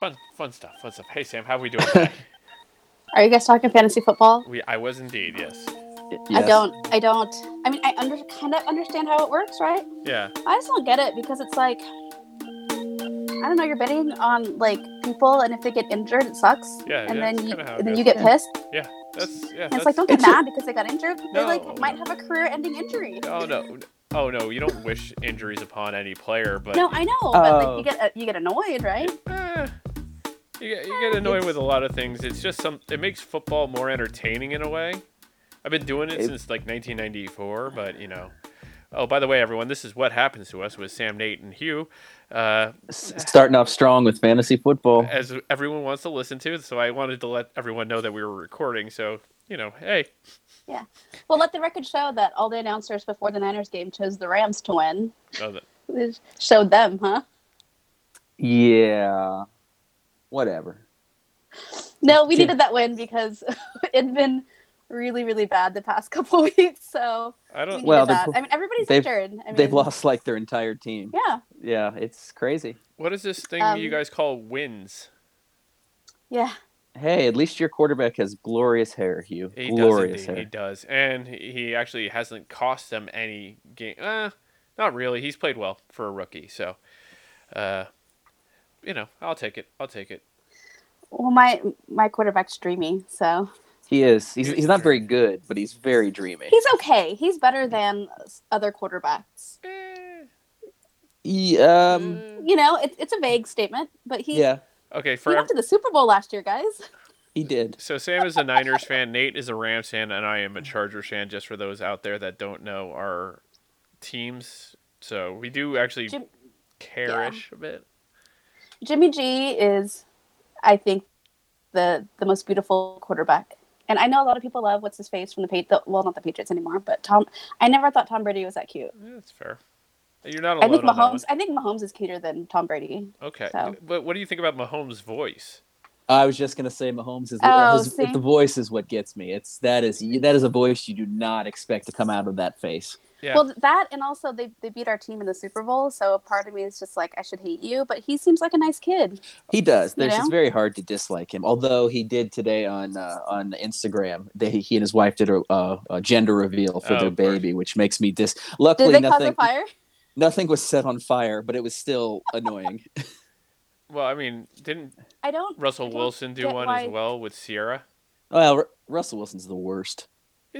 Fun, fun stuff, fun stuff. Hey Sam, how are we doing today? Are you guys talking fantasy football? we, I was indeed, yes. I don't. I don't. I mean, I under, kind of understand how it works, right? Yeah, I just don't get it because it's like, I don't know. You're betting on like people, and if they get injured, it sucks. Yeah, and yeah, then you, kinda how it and then you get Yeah. pissed. that's yeah. And That's, it's like, don't get it's a- mad because they got injured. They No. like might have a career-ending injury. oh no, oh no, you don't wish injuries upon any player, but No, I know, but like Oh. you get uh, you get annoyed, right? Eh, you get, you get annoyed with a lot of things. It's just some. It makes football more entertaining in a way. I've been doing it It- since like 1994, but you know. Oh, by the way, everyone, this is what happens to us with Sam, Nate, and Hugh. Uh, Starting off strong with fantasy football. as everyone wants to listen to, so I wanted to let everyone know that we were recording. So you know, hey, Yeah. Well, let the record show that all the announcers before the Niners game chose the Rams to win. oh, the- It showed them, huh? Yeah. Whatever. No, we Did- needed that win because it'd been really, really bad the past couple weeks. So I don't. needed Well, that. I mean, everybody's they've- injured. I mean, They've lost like their entire team. Yeah, Yeah, it's crazy. What is this thing you Um, guys call wins? yeah. Hey, at least your quarterback has glorious hair, Hugh. He glorious does indeed. He does, and he he actually hasn't cost them any game. Uh, not really. He's played well for a rookie, so, uh, you know, I'll take it. I'll take it. Well, my my quarterback's dreamy, so He is. He's, he's not very good, but he's very dreamy. he's okay. He's better than other quarterbacks. Eh, He, um, uh, You know, it, it's a vague statement, but he yeah, okay, he for went to the Super Bowl last year, guys. he did. so Sam is a Niners fan, Nate is a Rams fan, and I am a Chargers fan. Just for those out there that don't know our teams, so we do actually Jim- care-ish a bit. Jimmy G is, I think, the the most beautiful quarterback. And I know a lot of people love what's his face from the Patriots. Well, not the Patriots anymore, but Tom. I never thought Tom Brady was that cute. Yeah, that's fair. You're not I think on that one. Mahomes. I think Mahomes is cuter than Tom Brady. Okay, so. but what do you think about Mahomes' voice? I was just gonna say Mahomes is Oh, his, see? the voice is what gets me. It's that is that is a voice you do not expect to come out of that face. Yeah. Well, that and also they they beat our team in the Super Bowl, so a part of me is just like I should hate you, but he seems like a nice kid. He does. You There's know? it's very hard to dislike him. Although he did today on uh, on Instagram, they, he and his wife did a, a, a gender reveal for Oh, their of course. baby, which makes me dis. Did Luckily, they cause nothing a fire? nothing was set on fire, but it was still annoying. Well, I mean, didn't I don't. Russell I don't Wilson do one why- as well with Ciara? well, Ru- Russell Wilson's the worst.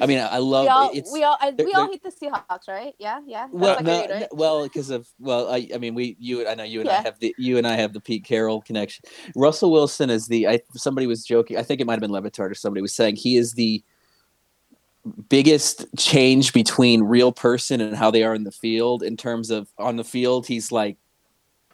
I mean, I, I love We all it's. we all I, we all hate the Seahawks, right? Yeah, yeah. That's well, no, read, right? no- well, because of well, I, I mean, we, you, I know you and I have the, you and I have the Pete Carroll connection. Russell Wilson is the, I, somebody was joking. I think it might have been Le Batard or somebody was saying he is the biggest change between real person and how they are in the field. In terms of on the field, he's like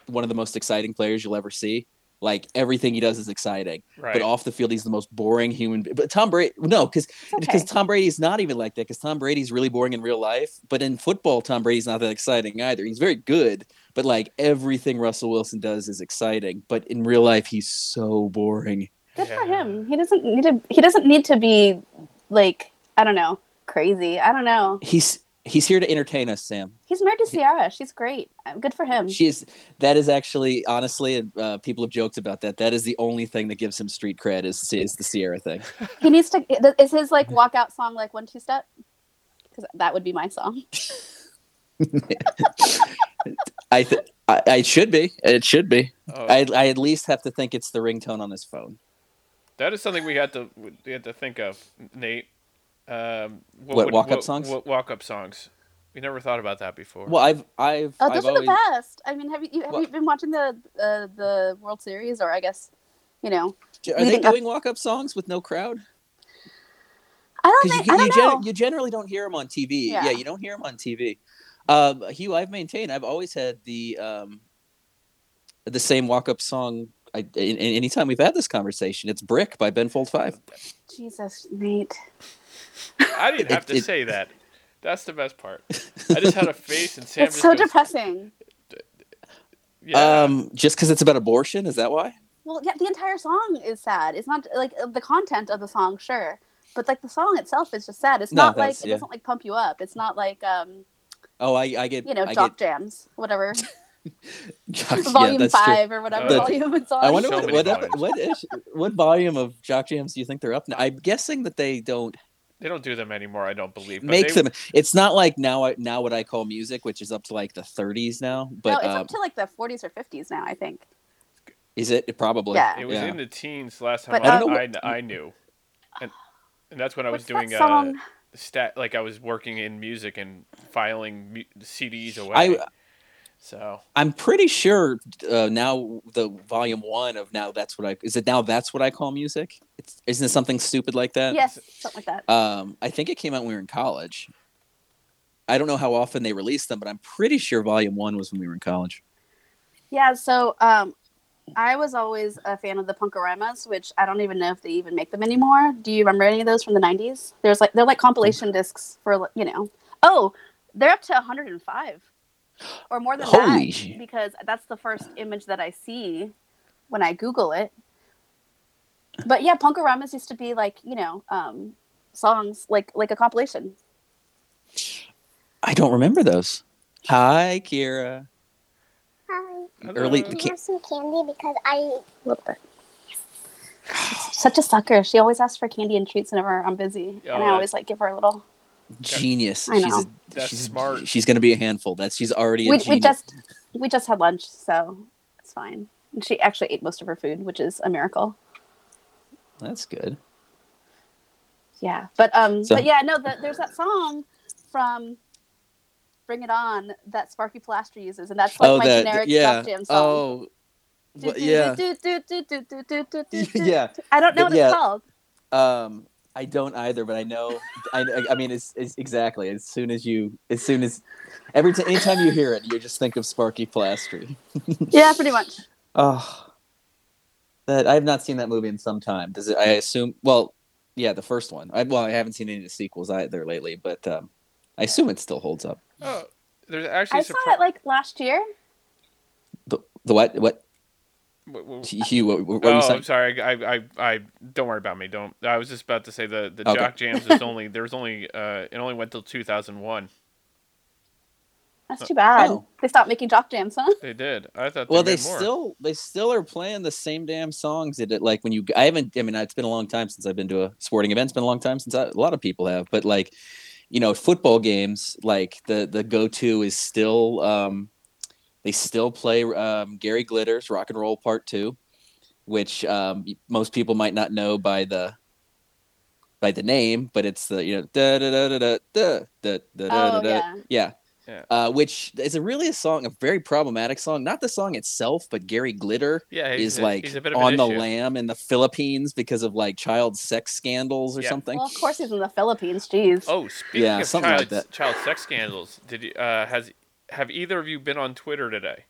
one of the most exciting players you'll ever see. Like everything he does is exciting, right. but off the field, he's the most boring human. But Tom Brady, no, because because okay. Tom Brady's not even like that. Because Tom Brady's really boring in real life, but in football, Tom Brady's not that exciting either. He's very good, but like everything Russell Wilson does is exciting. But in real life, he's so boring. Good for him. He doesn't need to. He doesn't need to be like I don't know, crazy. I don't know. He's he's here to entertain us, Sam. He's married to Ciara. She's great. Uh, Good for him. She is that is actually honestly, uh, people have joked about that. That is the only thing that gives him street cred is is the Ciara thing. He needs to. Is his like walkout song like one two step? Because that would be my song. I, th- I I should be. It should be. Oh, I I at least have to think it's the ringtone on his phone. that is something we had to we had to think of, Nate. Um, What, would- walk-up songs? What walk-up songs? We never thought about that before. Well, I've I've Oh, I've those are always the best. I mean, have you, you have Well- you been watching the uh, the World Series or I guess you know Are they leading up- doing walk up songs with no crowd? I don't think you, I don't know. gen- you generally don't hear them on TV. Yeah. Yeah. you don't hear them on TV. Um, Hugh, I've maintained I've always had the um, the same walk up song. I, in, in, anytime we've had this conversation, it's "Brick" by Ben Folds Five. Jesus, Nate. I didn't have It- to it- say that. That's the best part. I just had a face, and Sam it's just so goes, depressing. Yeah. Um, just because it's about abortion, is that why? Well, yeah, the entire song is sad. It's not like uh, the content of the song, sure, but like the song itself is just sad. It's No, not like it yeah. doesn't like pump you up. It's not like um Oh, I, I get you know I jock get jams, whatever. Yeah, volume that's true. five or whatever The- volume it's on. I wonder So what many what, ep- what, ish, what volume of Jock Jams do you think they're up now? I'm guessing that they don't They don't do them anymore. I don't believe. But make they, them. It's not like now now what I call music, which is up to like the 30s now. But no, it's um, up to like the 40s or 50s now. I think. is it probably? Yeah. It was Yeah. in the teens last time But, I, uh, I, I knew, and and that's when I was doing that uh, stat like I was working in music and filing mu- CDs away. I so I'm pretty sure uh, now the volume one of now that's what I is it now that's what I call music. It's, isn't it something stupid like that? yes, something like that. Um, I think it came out when we were in college. I don't know how often they released them, but I'm pretty sure volume one was when we were in college. Yeah, so um, I was always a fan of the Punkaramas, which I don't even know if they even make them anymore. Do you remember any of those from the '90s? There's like they're like compilation discs for you know. Oh, they're up to 105 or more than Holy that sh- because that's the first image that I see when I Google it. But yeah, Punkaramas used to be like you know um, songs like like a compilation. I don't remember those. Hi, Kira. Hi. Early- Hello. I Ca- have some candy because I A little bit. Such a sucker. She always asks for candy and treats whenever I'm busy, Oh, and I always like give her a little genius. I know. She's, That's she's smart. She's going to be a handful. That's she's already. We, we just we just had lunch, so it's fine. And she actually ate most of her food, which is a miracle. That's good. Yeah, but um, so. but yeah, no. The, there's that song from Bring It On that Sparky Polastri uses, and that's like oh, my that, generic yeah. Jam song. Oh, yeah. Yeah. I don't know what yeah. it's called. Um, I don't either, but I know. I, I mean, it's, it's exactly as soon as you, as soon as every time, anytime you hear it, you just think of Sparky Polastri. Yeah, pretty much. Oh, that I have not seen that movie in some time. Does it? I assume. Well, yeah, the first one. I well, I haven't seen any of the sequels either lately, but um, I assume it still holds up. Oh, there's actually I saw it like last year. The the what what surpri- Hugh? What, what were you Oh, saying? I'm sorry. I, I, I, I, don't worry about me. Don't. I was just about to say the the Okay. Jock Jams is only there's only uh it only went till 2001. That's too bad. Oh. They stopped making jock jams, huh? They did. I thought. Well, they, they more. still they still are playing the same damn songs. That it like when you I haven't. I mean, it's been a long time since I've been to a sporting event. It's been a long time since I, a lot of people have. But like, you know, football games, like the the go to is still um, they still play um, Gary Glitter's Rock and Roll Part Two, which um, most people might not know by the by the name, but it's the you know da da da da da da da da da Oh, da. yeah. Yeah. Yeah. Uh, which is a really a song, a very problematic song. Not the song itself, but Gary Glitter Yeah, is a- like he's a bit of on the issue. lam in the Philippines because of like child sex scandals or Yeah. something. Well, of course he's in the Philippines. Jeez. Oh, speaking Yeah, of child like child sex scandals, did you uh has have either of you been on Twitter today?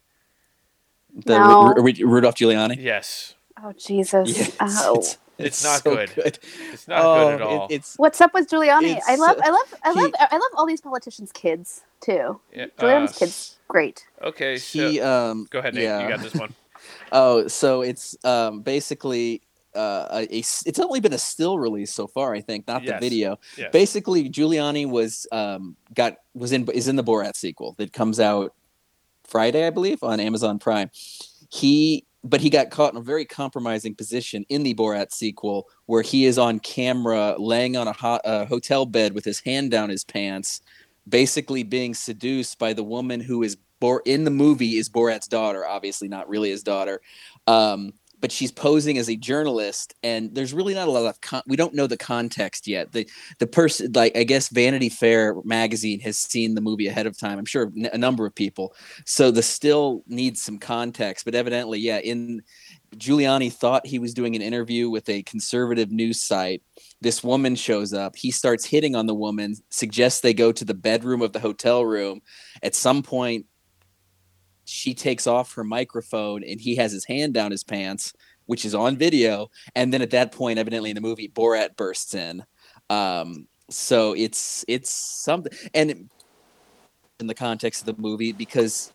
the No. Ru- Ru- Rudolph Giuliani. Yes. Oh Jesus. Yes, oh. it's, It's not good. good. It's not Oh, good at it- all. it's What's up with Giuliani? It's, I love, uh, I love, I he- love, I love all these politicians' kids too. Yeah, Giuliani's uh, kids, great. Okay, so he um go ahead, Nate. yeah. You got this one. Oh, so it's um basically uh a, it's only been a still release so far, I think, not Yes. the video. Yes. Basically, Giuliani was um got was in is in the Borat sequel that comes out Friday, I believe, on Amazon Prime. He but he got caught in a very compromising position in the Borat sequel where he is on camera laying on a, hot, a hotel bed with his hand down his pants, basically being seduced by the woman who is Bor- in the movie is Borat's daughter, obviously not really his daughter. Um, but she's posing as a journalist, and there's really not a lot of con- we don't know the context yet. The the person, like I guess Vanity Fair magazine has seen the movie ahead of time. I'm sure a number of people. So the still needs some context, but evidently, yeah, in Giuliani thought he was doing an interview with a conservative news site. This woman shows up. He starts hitting on the woman, suggests they go to the bedroom of the hotel room. At some point, she takes off her microphone and he has his hand down his pants, which is on video. And then at that point, evidently in the movie, Borat bursts in. Um, so it's it's something, and in the context of the movie, because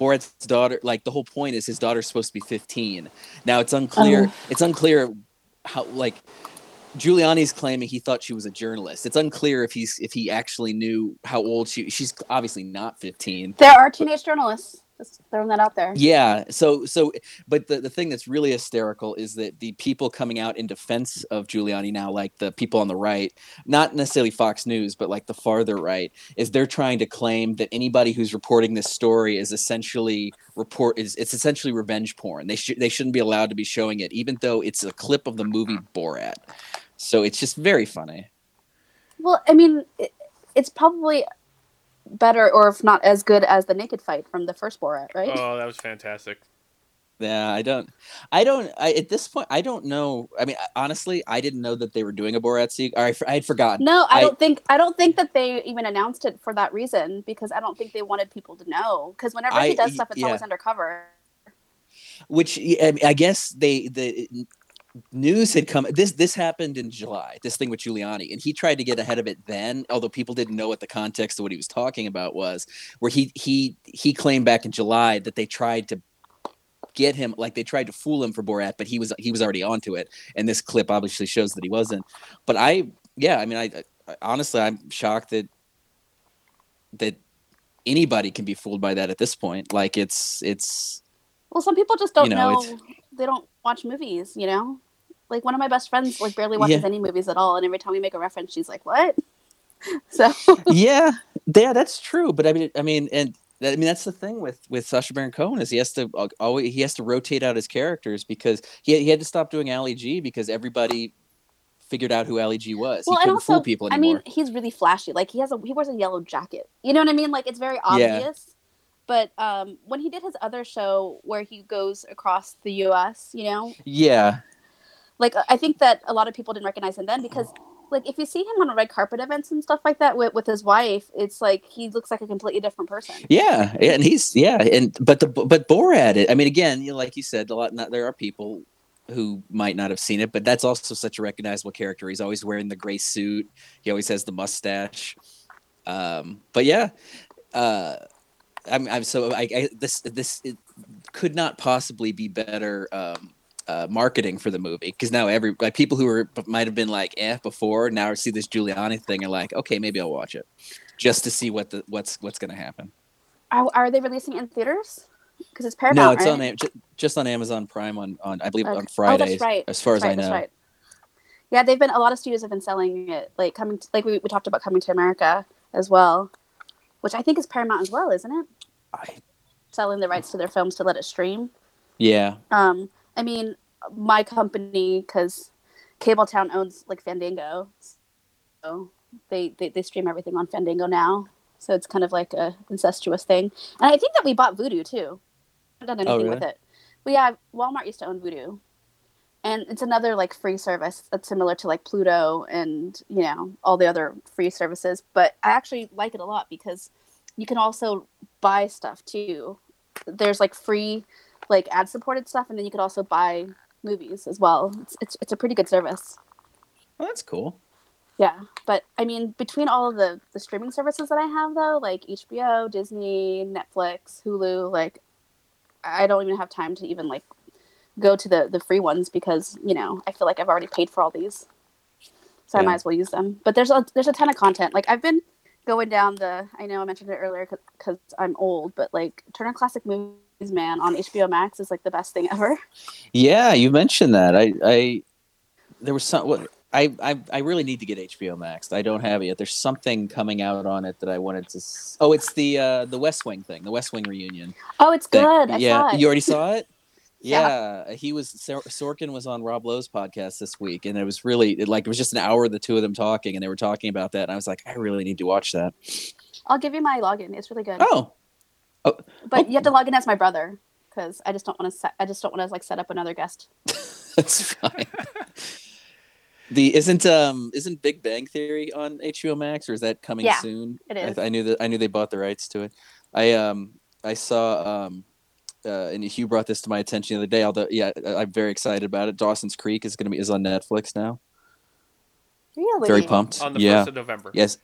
Borat's daughter, like the whole point is his daughter's supposed to be 15. Now it's unclear. Oh. It's unclear how like Giuliani's claiming he thought she was a journalist. It's unclear if he's if he actually knew how old she. She's obviously not 15. There are teenage journalists. Just throwing that out there. Yeah. So so but the, the thing that's really hysterical is that the people coming out in defense of Giuliani now, like the people on the right, not necessarily Fox News, but like the farther right, is they're trying to claim that anybody who's reporting this story is essentially report is it's essentially revenge porn. They should they shouldn't be allowed to be showing it, even though it's a clip of the movie Borat. So it's just very funny. Well, I mean, it, it's probably better, or if not as good as the naked fight from the first Borat, right? Oh, that was fantastic. Yeah, I don't, I don't, I at this point, I don't know. I mean, honestly, I didn't know that they were doing a Borat sequel. I, I had forgotten. no, I, I- don't think I don't think that they even announced it for that reason because I don't think they wanted people to know. Because whenever I- he does stuff, it's yeah. always undercover. which I I guess they the news had come this this happened in July this thing with Giuliani and he tried to get ahead of it then although people didn't know what the context of what he was talking about was where he he he claimed back in July that they tried to get him like they tried to fool him for Borat but he was he was already onto it and this clip obviously shows that he wasn't but I yeah I mean I, I honestly I'm shocked that that anybody can be fooled by that at this point like it's it's Well, some people just don't You know, know. They don't watch movies, you know. Like one of my best friends, like barely watches Yeah. any movies at all, and every time we make a reference, she's like, "What?" So yeah, yeah, that's true. But I mean, I mean, and I mean that's the thing with with Sacha Baron Cohen is he has to uh, always he has to rotate out his characters because he he had to stop doing Ali G because everybody figured out who Ali G was. well, he and couldn't also, fool people I mean, he's really flashy. Like he has a he wears a yellow jacket. You know what I mean? Like it's very Yeah. But um, when he did his other show where he goes across the U.S., you know, yeah, like I think that a lot of people didn't recognize him then because, like, if you see him on a red carpet events and stuff like that with, with his wife, it's like he looks like a completely different person. yeah, and he's yeah, and but the but Borat, it, I mean, again, you know, like you said, a lot. Not, there are people who might not have seen it, but that's also such a recognizable character. He's always wearing the gray suit. He always has the mustache. Um, but yeah, uh, I'm, I'm so I, I this this it could not possibly be better um, uh, marketing for the movie because now every like people who were might have been like eh before now see this Giuliani thing and like okay maybe I'll watch it just to see what the what's what's gonna happen. Are, are they releasing it in theaters? Because it's no, it's right? on Am- just on Amazon Prime on on I believe Okay. on Oh, Fridays. that's right. As far That's as right, I know. right. Yeah, they've been a lot of studios have been selling it, like coming, to, like we, we talked about coming to America as well, which I think is Paramount as well, isn't it? I, Selling the rights to their films to let it stream. yeah, Um, I mean, my company because Cabletown owns like Fandango, so they, they they stream everything on Fandango now. So it's kind of like a incestuous thing, and I think that we bought Vudu too. haven't done Oh, anything with really? it. But yeah, Walmart used to own Vudu, and it's another like free service that's similar to like Pluto and you know all the other free services. But I actually like it a lot because you can also buy stuff too. There's like free like ad supported stuff, and then you could also buy movies as well. It's it's, it's a pretty good service. well, that's cool. Yeah, but I mean, between all of the the streaming services that I have though, like HBO, Disney, Netflix, Hulu, like I don't even have time to even like go to the the free ones because you know I feel like I've already paid for all these, so I might as well use them. But there's a there's a ton of content. Like I've been going down the I know I mentioned it earlier because I'm old, but like Turner Classic Movies, man, on HBO Max is like the best thing ever. Yeah, you mentioned that. I, I, there was some. What, I, I, I really need to get HBO Max. I don't have it yet. There's something coming out on it that I wanted to. s- Oh, it's the uh, the West Wing thing, the West Wing reunion. Oh, it's thing. good. I yeah, you already saw it. Yeah. Yeah, he was Sorkin was on Rob Lowe's podcast this week, and it was really it, like it was just an hour of the two of them talking, and they were talking about that, and I was like, I really need to watch that. I'll give you my login. It's really good. Oh, But Oh. you have to log in as my brother because I just don't want to. Set, I just don't want to like set up another guest. that's fine. The isn't um isn't Big Bang Theory on HBO Max or is that coming Yeah, soon? it I. I knew that I knew they bought the rights to it. I um I saw um uh, and Hugh brought this to my attention the other day. Although, yeah, I- I'm very excited about it. Dawson's Creek is going to be is on Netflix now. Really? Very pumped. on the yeah. first of November. Yes.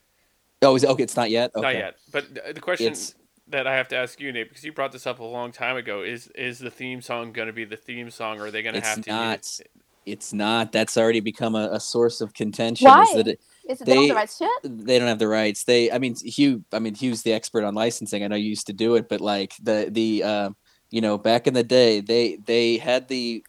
Oh, is it, okay. It's not yet. Okay. Not yet. But the question It's that I have to ask you, Nate, because you brought this up a long time ago, is is the theme song going to be the theme song, or are they going to have to not. use It's not. That's already become a, a source of contention. Why? Is that it, Is it they, don't They- have the rights to they don't have the rights. They, I mean, Hugh. I mean, Hugh's the expert on licensing. I know you used to do it, but like the the, uh, you know, back in the day, they they had the,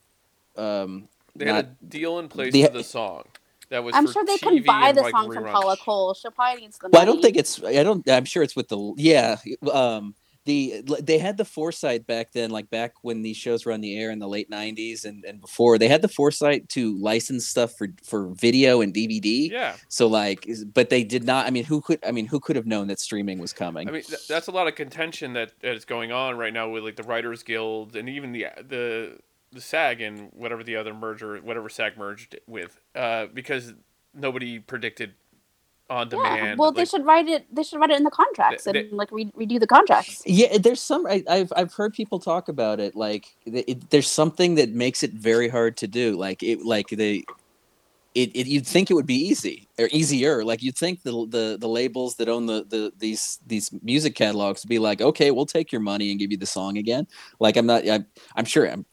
um, They not- had a deal in place the- for the song. That was I'm for sure they TV can buy and, the like, song from reruns. Paula Cole. She'll probably needs the money. Well, I don't think it's. I don't. I'm sure it's with the. Yeah. Um. The they had the foresight back then, like back when these shows were on the air in the late '90s and, and before. They had the foresight to license stuff for for video and DVD. Yeah, So like, but they did not. I mean, who could? I mean, who could have known that streaming was coming? I mean th- that's a lot of contention that, that is going on right now with like the Writers Guild and even the the the SAG and whatever the other merger, whatever SAG merged with, uh, because nobody predicted on Yeah. demand. Well, they should write it. They should write it in the contracts They- and like re- redo the contracts. Yeah, there's some. I, I've I've heard people talk about it. Like, it, it- there's something that makes it very hard to do. Like it, like they. it, it you'd think it would be easy or easier. Like you'd think the the the labels that own the the these these music catalogs would be like, okay, we'll take your money and give you the song again. Like I'm not. I'm I'm sure. I'm,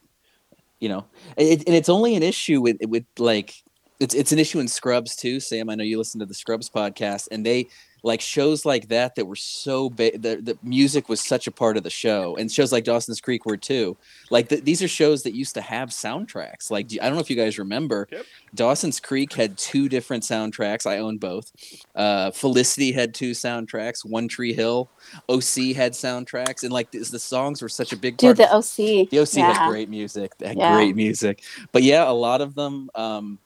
you know, it, and it's only an issue with with like. It's, it's an issue in Scrubs too, Sam. I know you listen to the Scrubs podcast, and they like shows like that that were so big the, the music was such a part of the show and shows like dawson's creek were too like the, these are shows that used to have soundtracks like do- i don't know if you guys remember Yep. dawson's creek had two different soundtracks i own both uh, felicity had two soundtracks one tree hill oc had soundtracks and like this, the songs were such a big part Dude, of the OC. the OC yeah. had great music. They had Yeah. great music. But yeah, a lot of them, um,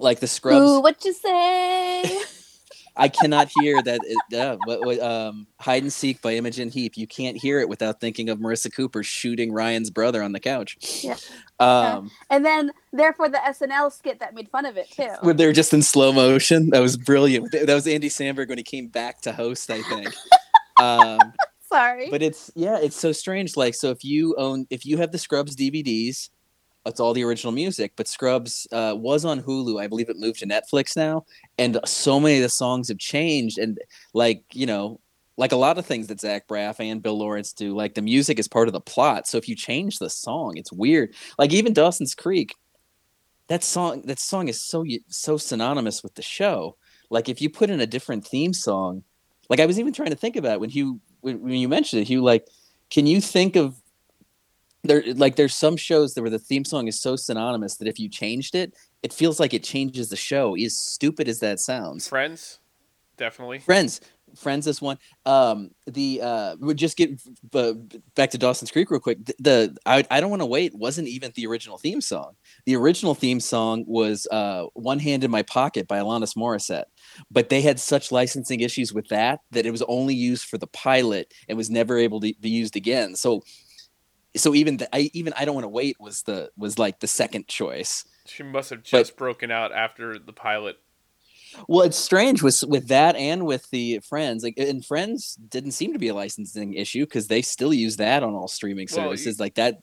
like the Scrubs, Ooh, what you say? I cannot hear that. It, yeah, what, what, um, Hide and Seek by Imogen Heap. You can't hear it without thinking of Marissa Cooper shooting Ryan's brother on the couch. Yeah. Um, and then, therefore, the SNL skit that made fun of it too. when they're just in slow motion. That was brilliant. That was Andy Samberg when he came back to host, I think. um, Sorry. but it's yeah it's so strange like so if you own if you have the scrubs dvds it's all the original music but scrubs uh, was on hulu. I believe it moved to netflix now. And so many of the songs have changed. And like you know like a lot of things that zach braff and bill lawrence do like the music is part of the plot. So if you change the song it's weird. Like even dawson's creek that song that song is so so synonymous with the show. Like if you put in a different theme song like i was even trying to think about it when you when, when you mentioned it you like can you think of there like there's some shows that where the theme song is so synonymous that if you changed it it feels like it changes the show as stupid as that sounds. Friends, definitely. friends. Friends is one. Um the uh would just get uh, back to dawson's creek real quick. The, the i, I don't want to wait wasn't even the original theme song. The original theme song was uh one hand in my pocket by alanis morissette but they had such licensing issues with that that it was only used for the pilot and was never able to be used again. So so even the, i even i don't want to wait was the was like the second choice She must have But- just broken out after the pilot. Well, it's strange with with that and with the Friends. Like, and Friends didn't seem to be a licensing issue because they still use that on all streaming Well, services. like that,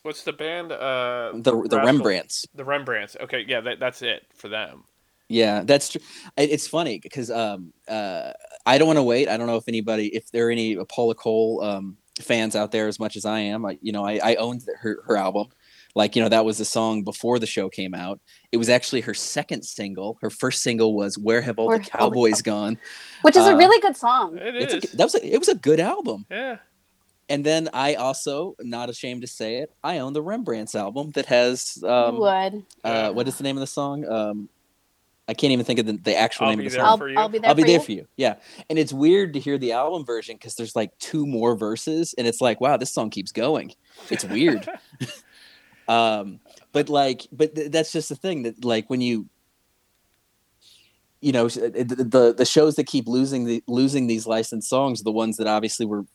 What's the band? Uh, the the Rascal- Rembrandts. The Rembrandts. Okay, yeah, that, that's it for them. Yeah, that's true. It's funny because um, uh, I don't want to wait. I don't know if anybody, if there are any Paula Cole um, fans out there as much as I am. I, you know, I, I owned her her album. Like you know, that was the song before the show came out. It was actually her second single. Her first single was "Where Have All Where the Have All Cowboys Gone." Which is uh, a really good song. It It's is. a, that was a, it was a good album. yeah. And then I also, not ashamed to say it, I own the Rembrandts album that has um, you uh, what is the name of the song? Um, I can't even think of the, the actual I'll name be of the there song. I'll, for you. I'll be there. I'll be for there you. for you. Yeah, and it's weird to hear the album version because there's like two more verses, and it's like, wow, this song keeps going. It's weird. um, but like, but th- that's just the thing that like when you, you know, the the, the shows that keep losing the losing these licensed songs are the ones that obviously were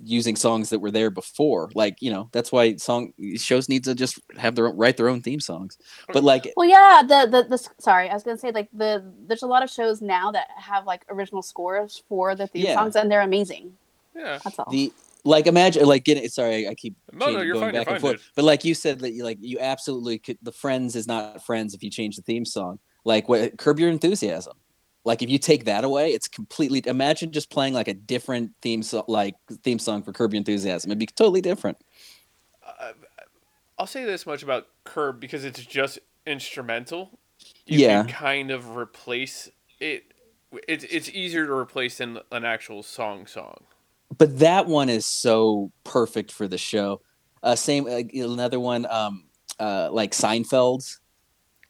using songs that were there before. Like, you know, that's why song shows need to just have their own, write their own theme songs. But mm. like, Well, yeah. The, the the sorry, I was gonna say like the there's a lot of shows now that have like original scores for the theme Yeah. songs, and they're amazing. Yeah. That's all. the like imagine like getting sorry I keep No, no, you're going fine, you're back and forth dude. but like you said that you like you absolutely could the friends is not friends if you change the theme song like what curb your enthusiasm like if you take that away it's completely imagine just playing like a different theme song like theme song for curb your enthusiasm it'd be totally different I'll say this much about Curb because it's just instrumental, you Yeah. can kind of replace it. It's it's easier to replace than an actual song song. but that one is so perfect for the show. Uh, same uh, another one, um, uh, like Seinfeld's.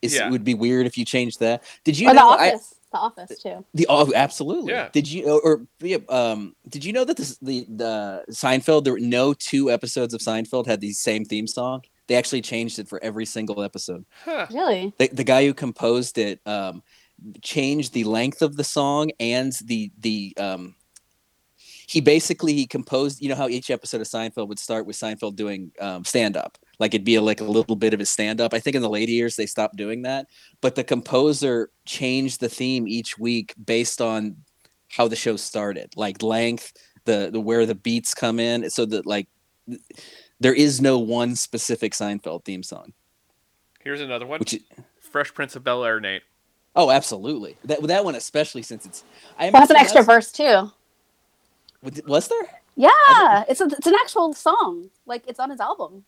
Is, Yeah. It would be weird if you changed that. Did you or the know? I- office. The office too. the oh, absolutely. Yeah. Did you or, or yeah, um? Did you know that this, the the Seinfeld? There were no two episodes of Seinfeld had the same theme song. They actually changed it for every single episode. Huh. Really? The, the guy who composed it um, changed the length of the song and the the um, he basically he composed you know how each episode of Seinfeld would start with Seinfeld doing um, stand up like it'd be like a little bit of his stand up I think in the later years they stopped doing that but the composer changed the theme each week based on how the show started like length the, the where the beats come in so that like there is no one specific Seinfeld theme song Here's another one. which Fresh Prince of Bel Air, Nate. Oh, absolutely. That that one especially since it's. I Well, has an extra verse too. Was- Was there? Yeah, it's a, it's an actual song. Like it's on his album.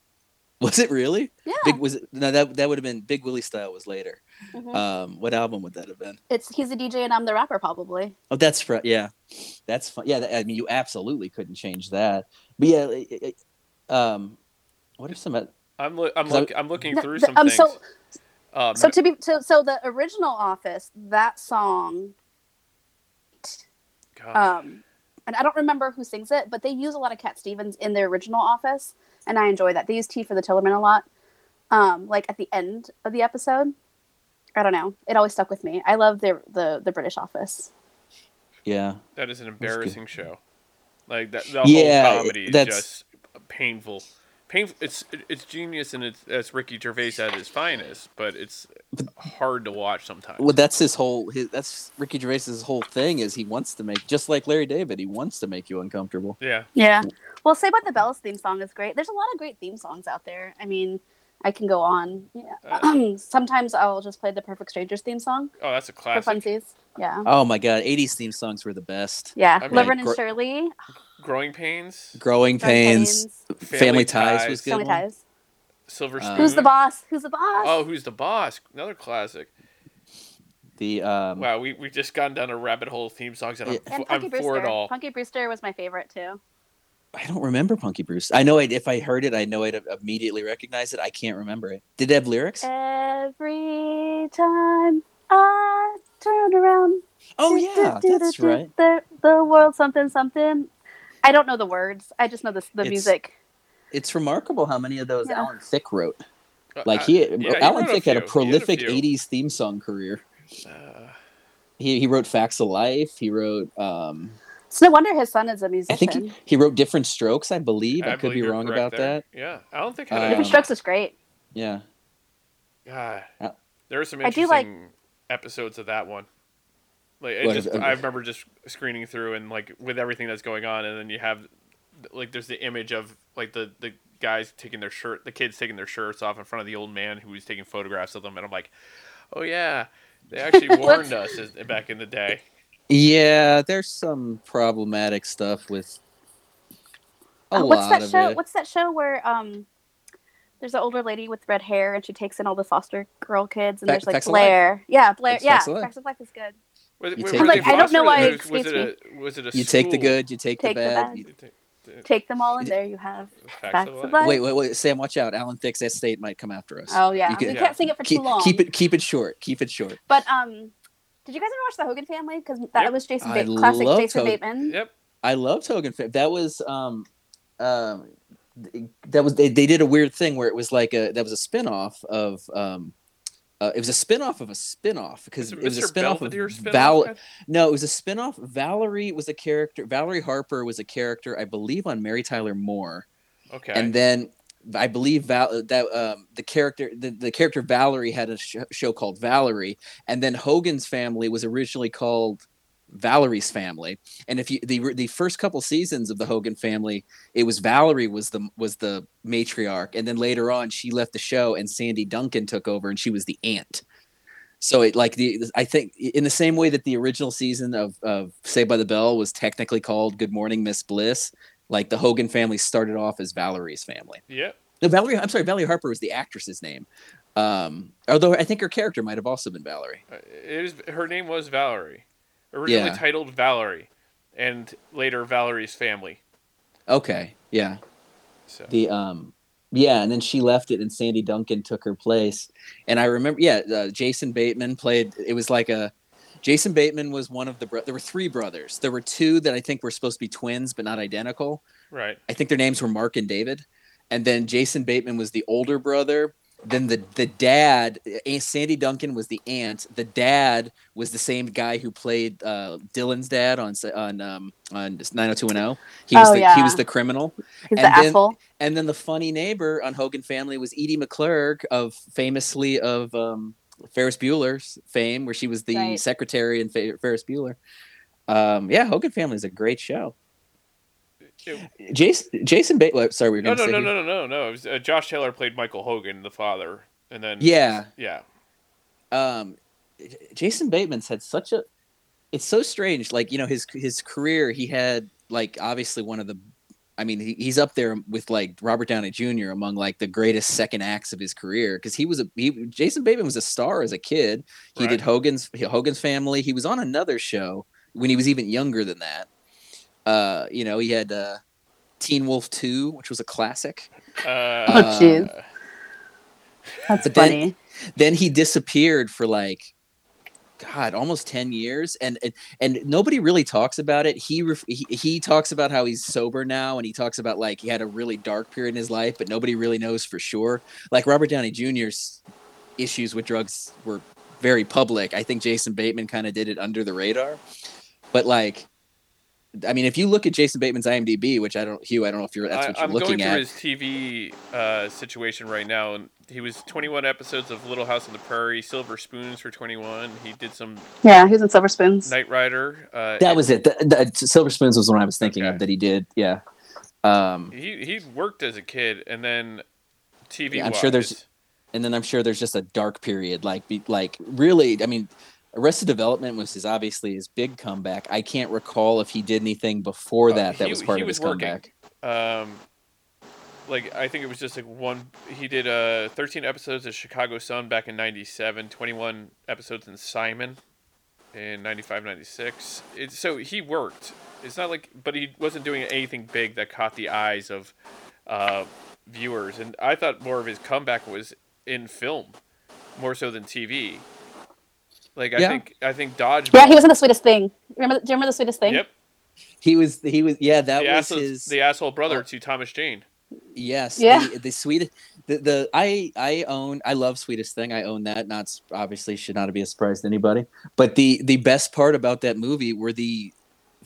Was it really? Yeah, Big was it? No, that that would have been Big Willie style was later. Mhm. Um, what album would that have been? it's he's a DJ and I'm the rapper probably. Oh, that's fr- yeah, that's fun. Yeah, that, I mean, you absolutely couldn't change that. But yeah, it- it- um, what are some? oth- I'm lo- I'm, 'Cause I- look- I'm looking No, through the- some um, things. so um, so to be so so the original Office that song God. um and I don't remember who sings it, but they use a lot of Cat Stevens in their original Office, and I enjoy that. They use T for the Tillerman a lot, um, like at the end of the episode. I don't know. It always stuck with me. I love the the the British Office. Yeah, that is an embarrassing show. Like that, the Yeah, whole comedy is that's- just painful. Painful. It's it's genius and it's that's Ricky Gervais at his finest, but it's hard to watch sometimes. well, that's his whole. His, that's Ricky Gervais's whole thing is he wants to make just like Larry David. He wants to make you uncomfortable. yeah, Yeah. Well, Saved by the Bell's theme song is great. There's a lot of great theme songs out there. I mean, I can go on. Yeah. Sometimes I'll just play the Perfect Strangers theme song Oh, that's a for classic. funsies. Yeah. Oh my god, '80s theme songs were the best. Yeah. I mean- Laverne and Gr- Shirley. Growing Pains, Growing Growing Pains, Family, Ties, was good. Family one. Ties. Silver Uh, Spoon. Who's the boss? Who's the boss? Oh, who's the boss? Another classic. The um, Wow, we we just gone down a rabbit hole of theme songs, and Yeah. I'm, and f- I'm Punky for it all. Punky Brewster was my favorite too. I don't remember Punky Bruce. I know I'd, if I heard it, I know I'd immediately recognize it. I can't remember it. Did it have lyrics? Every time I turn around. Oh do, yeah, do, do, that's do, right. The, the world something something. I don't know the words. I just know the the It's- music. It's remarkable how many of those Yeah. Alan Thicke wrote. Uh, Like uh, he, yeah, Alan wrote Thicke had a few. He had a prolific '80s theme song career. Uh, He he wrote Facts of Life. He wrote. um It's no wonder his son is a musician. I think he, he wrote Different Strokes. I believe. I, could believe be wrong about there. that. Yeah, I don't think. I Um, had Different Strokes is great. Yeah. God, Uh, there are some I do interesting like- episodes of that one. Like it just, I remember just screening through and like with everything that's going on, and then you have like there's the image of like the the guys taking their shirt, the kids taking their shirts off in front of the old man who was taking photographs of them, and I'm like, oh yeah, they actually warned us back in the day. Yeah, there's some problematic stuff with a Uh, lot what's that of show? it. What's that show where um there's an older lady with red hair and she takes in all the foster girl kids and Fa- there's like Facts of Life? Blair. Yeah, Blair. That's yeah, Facts of Life. Facts of Life is good. Was, it- You were take they the- Like, I don't know why or it Was it escapes a was it a You take the good, you take, Take the the bad. bad. you- You take- Take them all and there you have. Facts Facts of of Life. Life. Wait, wait, wait, Sam, watch out. Alan Thicke's estate might come after us. Oh yeah, You can- we Yeah. can't sing it for keep, too long. keep it keep it short. Keep it short. But um, did you guys ever watch the Hogan Family? Because that Yep. was Jason, I ba- classic Jason Hogan. Bateman. Yep. I loved Hogan. Fa- That was um um that was they, they did a weird thing where it was like a that was a spin-off of um uh, it was a spin-off of a spin-off because Was it was a spinoff spin-off of Belvedere spin-off Val? No, it was a spin-off. Valerie was a character. Valerie Harper was a character, I believe, on Mary Tyler Moore. Okay. And then I believe Val that um, the character the, the character Valerie had a sh- show called Valerie, and then Hogan's family was originally called Valerie's family. And if you the the first couple seasons of the Hogan family, it was Valerie was the was the matriarch, and then later on she left the show and Sandy Duncan took over, and she was the aunt. So it like the I think in the same way that the original season of of Saved by the Bell was technically called Good Morning Miss Bliss, like the Hogan family started off as Valerie's family. Yeah. No, Valerie. I'm sorry, Valerie Harper was the actress's name. Um, although I think her character might have also been Valerie. Uh, It is her name was Valerie, originally Yeah. titled Valerie, and later Valerie's family. Okay, yeah. So The um, yeah, and then she left it, and Sandy Duncan took her place. And I remember, yeah, uh, Jason Bateman played. It was like a. Jason Bateman was one of the. Bro- there were three brothers. There were two that I think were supposed to be twins, but not identical. right, I think their names were Mark and David. And then Jason Bateman was the older brother. Then the the dad, Aunt Sandy Duncan was the aunt. The dad was the same guy who played uh, Dylan's dad on on um, on 90210. He was Oh, the, he was the criminal. He's And the then- asshole. And then the funny neighbor on Hogan Family was Edie McClurg of famously of um, Ferris Bueller's fame, where she was the Right. secretary in Fer- Ferris Bueller. Um, yeah, Hogan Family is a great show. Jason Jason Bateman. Sorry, we were no, going to no, say no, who? no, no, no, no. Was, uh, Josh Taylor played Michael Hogan, the father, and then Yeah. yeah, um Jason Bateman's had such a it's so strange like you know his his career he had like obviously one of the I mean he, he's up there with like Robert Downey Jr. among like the greatest second acts of his career because he was a he, Jason Bateman was a star as a kid he Right. did Hogan's Hogan's Family he was on another show when he was even younger than that uh you know he had uh Teen Wolf 2 which was a classic Uh, Oh, jeez. That's but then- funny. then he disappeared for like god almost 10 years and and, and nobody really talks about it. He, ref, he he talks about how he's sober now and he talks about like he had a really dark period in his life but nobody really knows for sure. Like robert downey jr's issues with drugs were very public. I think jason bateman kind of did it under the radar. But like I mean, if you look at Jason Bateman's IMDb, which I don't, Hugh, I don't know if you're that's what I, you're I'm looking going at. through his TV uh, situation right now, and he was 21 episodes of Little House on the Prairie, Silver Spoons for 21. He did some Yeah, he was in Silver Spoons. Knight Rider. Uh, That was it. The, the, Silver Spoons was the one I was thinking Okay. of that he did. Yeah. Um, he he worked as a kid, and then TV. Yeah, I'm sure there's- and then I'm sure there's just a dark period, like be, like really. I mean, Arrested Development was his obviously his big comeback. I can't recall if he did anything before Uh, that that was part he of his working. comeback. um, like I think it was just like one. He did uh 13 episodes of Chicago Sun back in '97, 21 episodes in Simon in '95, '96. It's so he worked. It's not like, but he wasn't doing anything big that caught the eyes of uh, viewers. And I thought more of his comeback was in film, more so than TV. Like I Yeah. think I think Dodge. Yeah, he was in the sweetest thing. Remember? Do you remember the sweetest thing? Yep, He was he was yeah that the was asshole, his the asshole brother to Thomas Jane. Yes. Yeah. The, the sweetest. The, the I I own I love sweetest thing. I own that. Not obviously should not be a surprise to anybody. But the the best part about that movie were the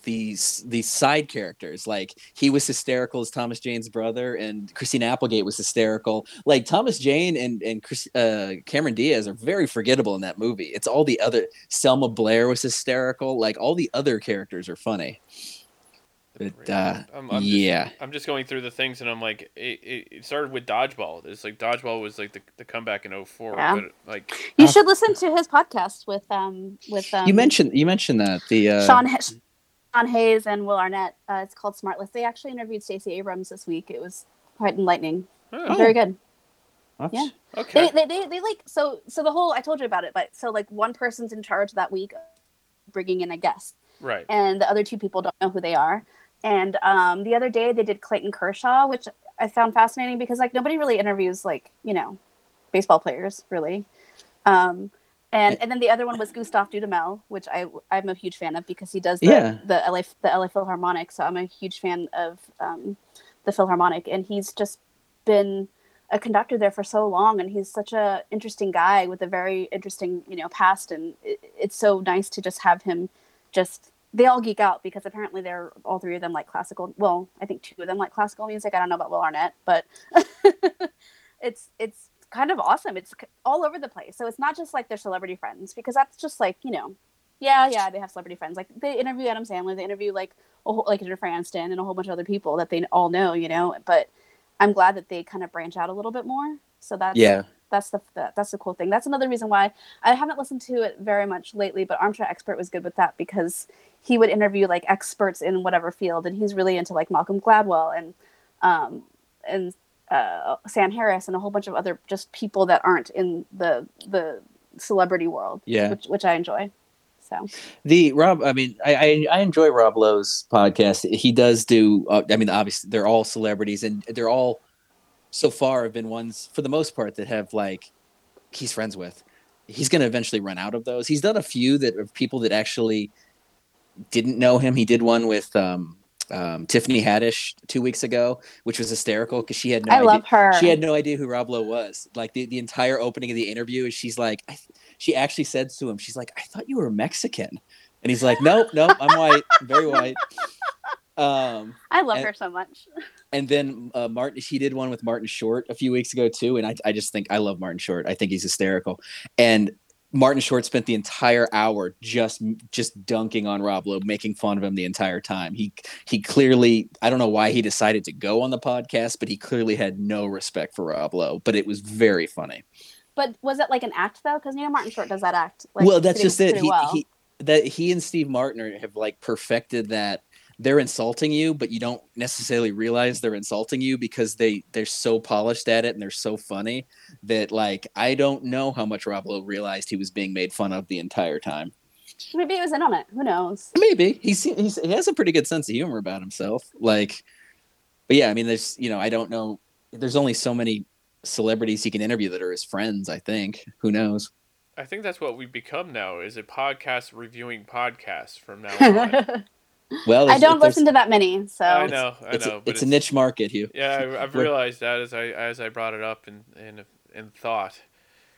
these these side characters. Like he was hysterical as Thomas Jane's brother, and Christine Applegate was hysterical. Like Thomas Jane and and Chris, uh, Cameron Diaz are very forgettable in that movie. It's all the other Selma Blair was hysterical. Like all the other characters are funny. But uh, I'm, I'm yeah. Just, I'm just going through the things, and I'm like, it, it, it started with dodgeball. It's like dodgeball was like the, the comeback in 04. Yeah. But like, You should listen to his podcast with um with um you mentioned you mentioned that the uh, Sean H- Sean Hayes and Will Arnett. Uh, it's called Smartless. They actually interviewed Stacey Abrams this week. It was quite enlightening. oh, Very good. That's- Yeah. okay. They, they, they, they like so so the whole I told you about it, but so like one person's in charge that week, bringing in a guest, right. and the other two people don't know who they are. And um, the other day they did Clayton Kershaw, which I found fascinating because like nobody really interviews like you know baseball players really. Um, and and then the other one was Gustav Dudamel, which I I'm a huge fan of because he does the, Yeah. the LA the LA Philharmonic, so I'm a huge fan of um, the Philharmonic, and he's just been a conductor there for so long, and he's such a interesting guy with a very interesting you know past, and it, it's so nice to just have him just they all geek out because apparently they're all three of them like classical well i think two of them like classical music. I don't know about will arnett but it's it's kind of awesome. It's all over the place. So it's not just like their celebrity friends because that's just like you know yeah yeah they have celebrity friends. Like they interview adam sandler they interview like a whole, like jennifer aniston and a whole bunch of other people that they all know you know but i'm glad that they kind of branch out a little bit more. So that's yeah. That's the, the that's the cool thing. That's another reason why I haven't listened to it very much lately. But Armchair Expert was good with that because he would interview like experts in whatever field, and he's really into like Malcolm Gladwell and um and uh, Sam Harris and a whole bunch of other just people that aren't in the the celebrity world. Yeah. which, which I enjoy. So The Rob, I mean, I, I I enjoy Rob Lowe's podcast. He does do. Uh, I mean, obviously, they're all celebrities, and they're all so far have been ones for the most part that have like he's friends with. He's going to eventually run out of those. He's done a few that of people that actually didn't know him. He did one with um, um, Tiffany Haddish two weeks ago, which was hysterical because she had no I idea. love her. She had no idea who Rob Lowe was. Like the, the entire opening of the interview, is she's like, I, she actually said to him, she's like, I thought you were Mexican, and he's like, Nope, nope, I'm white, very white. Um, I love and- her so much. And then uh, Martin, he did one with Martin Short a few weeks ago too, and I, I just think I love Martin Short. I think he's hysterical, and Martin Short spent the entire hour just just dunking on Rob Lowe, making fun of him the entire time. He he clearly I don't know why he decided to go on the podcast, but he clearly had no respect for Rob Lowe. But it was very funny. But was it like an act though? Because you know Martin Short does that act. Like, well, that's pretty- just it. He, well. he that he and Steve Martin are, have like perfected that. They're insulting you, but you don't necessarily realize they're insulting you because they they're so polished at it and they're so funny that like I don't know how much Rob Lowe realized he was being made fun of the entire time. Maybe he was in on it. Who knows? Maybe he's, he's he has a pretty good sense of humor about himself. Like, but yeah, I mean, there's you know I don't know. There's only so many celebrities he can interview that are his friends. I think who knows. I think that's what we've become now is a podcast reviewing podcasts from now on. Well, I don't listen to that many, so I know, I It's, know, a, but it's a niche market, Hugh. Yeah, I, I've realized that as I as I brought it up in in in thought,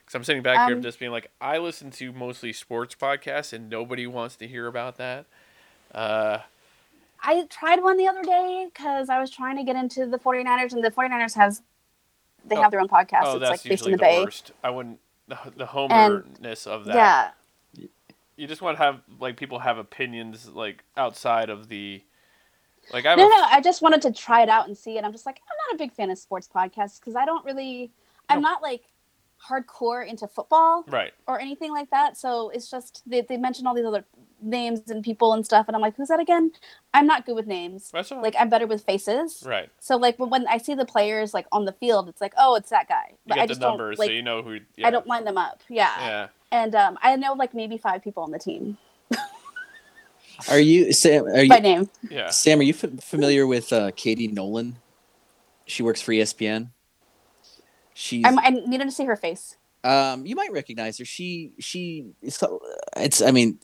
because I'm sitting back here Um, just being like, I listen to mostly sports podcasts, and nobody wants to hear about that. Uh, I tried one the other day because I was trying to get into the 49ers, and the 49ers has they Oh. have their own podcast. oh, it's that's like based in usually the, the, Bay. worst. I wouldn't the, the homerness of that. Yeah, You just want to have like people have opinions like outside of the like I no, a- no. I just wanted to try it out and see And I'm just like, I'm not a big fan of sports podcasts because I don't really, I'm No. not like hardcore into football right. or anything like that. So it's just they they mention all these other names and people and stuff, and I'm like, who's that again? I'm not good with names. That's all right. Like I'm better with faces. right. So like when, when I see the players like on the field, it's like, oh, it's that guy. You But get I the just numbers, don't like. so you know who. Yeah. I don't line them up. Yeah. Yeah. And um, I know like maybe five people on the team Are you Sam? Are you by name. Yeah. Sam? Are you f- familiar with uh, Katie Nolan? She works for ESPN. She's I'm, I needed to see her face. um, you might recognize her. She she it's, it's I mean,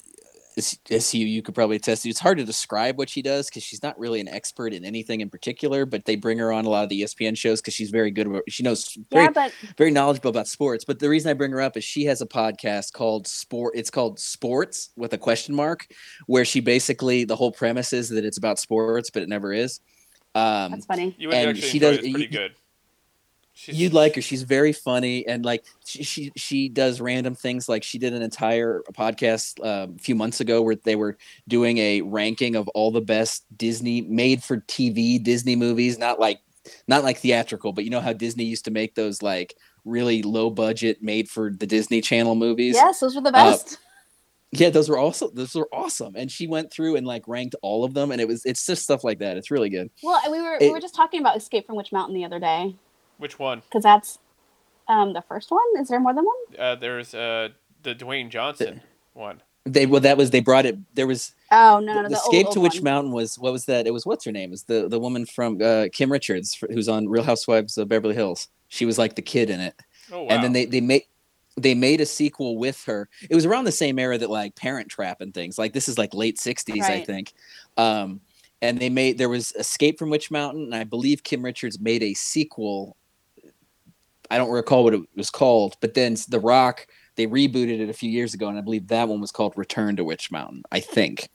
as, as you you could probably attest to, it's hard to describe what she does because she's not really an expert in anything in particular. But they bring her on a lot of the ESPN shows because she's very good. She knows very yeah, but very knowledgeable about sports. But the reason I bring her up is she has a podcast called Sport. It's called Sports with a question mark, where she basically the whole premise is that it's about sports, but it never is. Um, that's funny. You would And actually she enjoy does- it. It's pretty you- good. She's, You'd like her. She's very funny and like she she, she does random things. Like she did an entire podcast uh, a few months ago where they were doing a ranking of all the best Disney made for TV Disney movies, not like not like theatrical, but you know how Disney used to make those like really low budget made for the Disney Channel movies. Yes, those were the Uh, best. Yeah, those were also those were awesome. And she went through and like ranked all of them, and it was it's just stuff like that. It's really good. well, we were we were just talking about Escape from Witch Mountain the other day Which one? because that's um, the first one. Is there more than one? Uh, there's uh, the Dwayne Johnson one. They well that was they brought it. There was Oh no, no, the, the, escape old, to old Witch one. Mountain was what was that? It was what's her name? Is the the woman from uh, Kim Richards who's on Real Housewives of Beverly Hills. She was like the kid in it, Oh wow. and then they they made they made a sequel with her. It was around the same era that like Parent Trap and things like this is like late '60s, I think. Um, and they made there was Escape from Witch Mountain, and I believe Kim Richards made a sequel. I don't recall what it was called, but then The Rock they rebooted it a few years ago, and I believe that one was called Return to Witch Mountain. I think.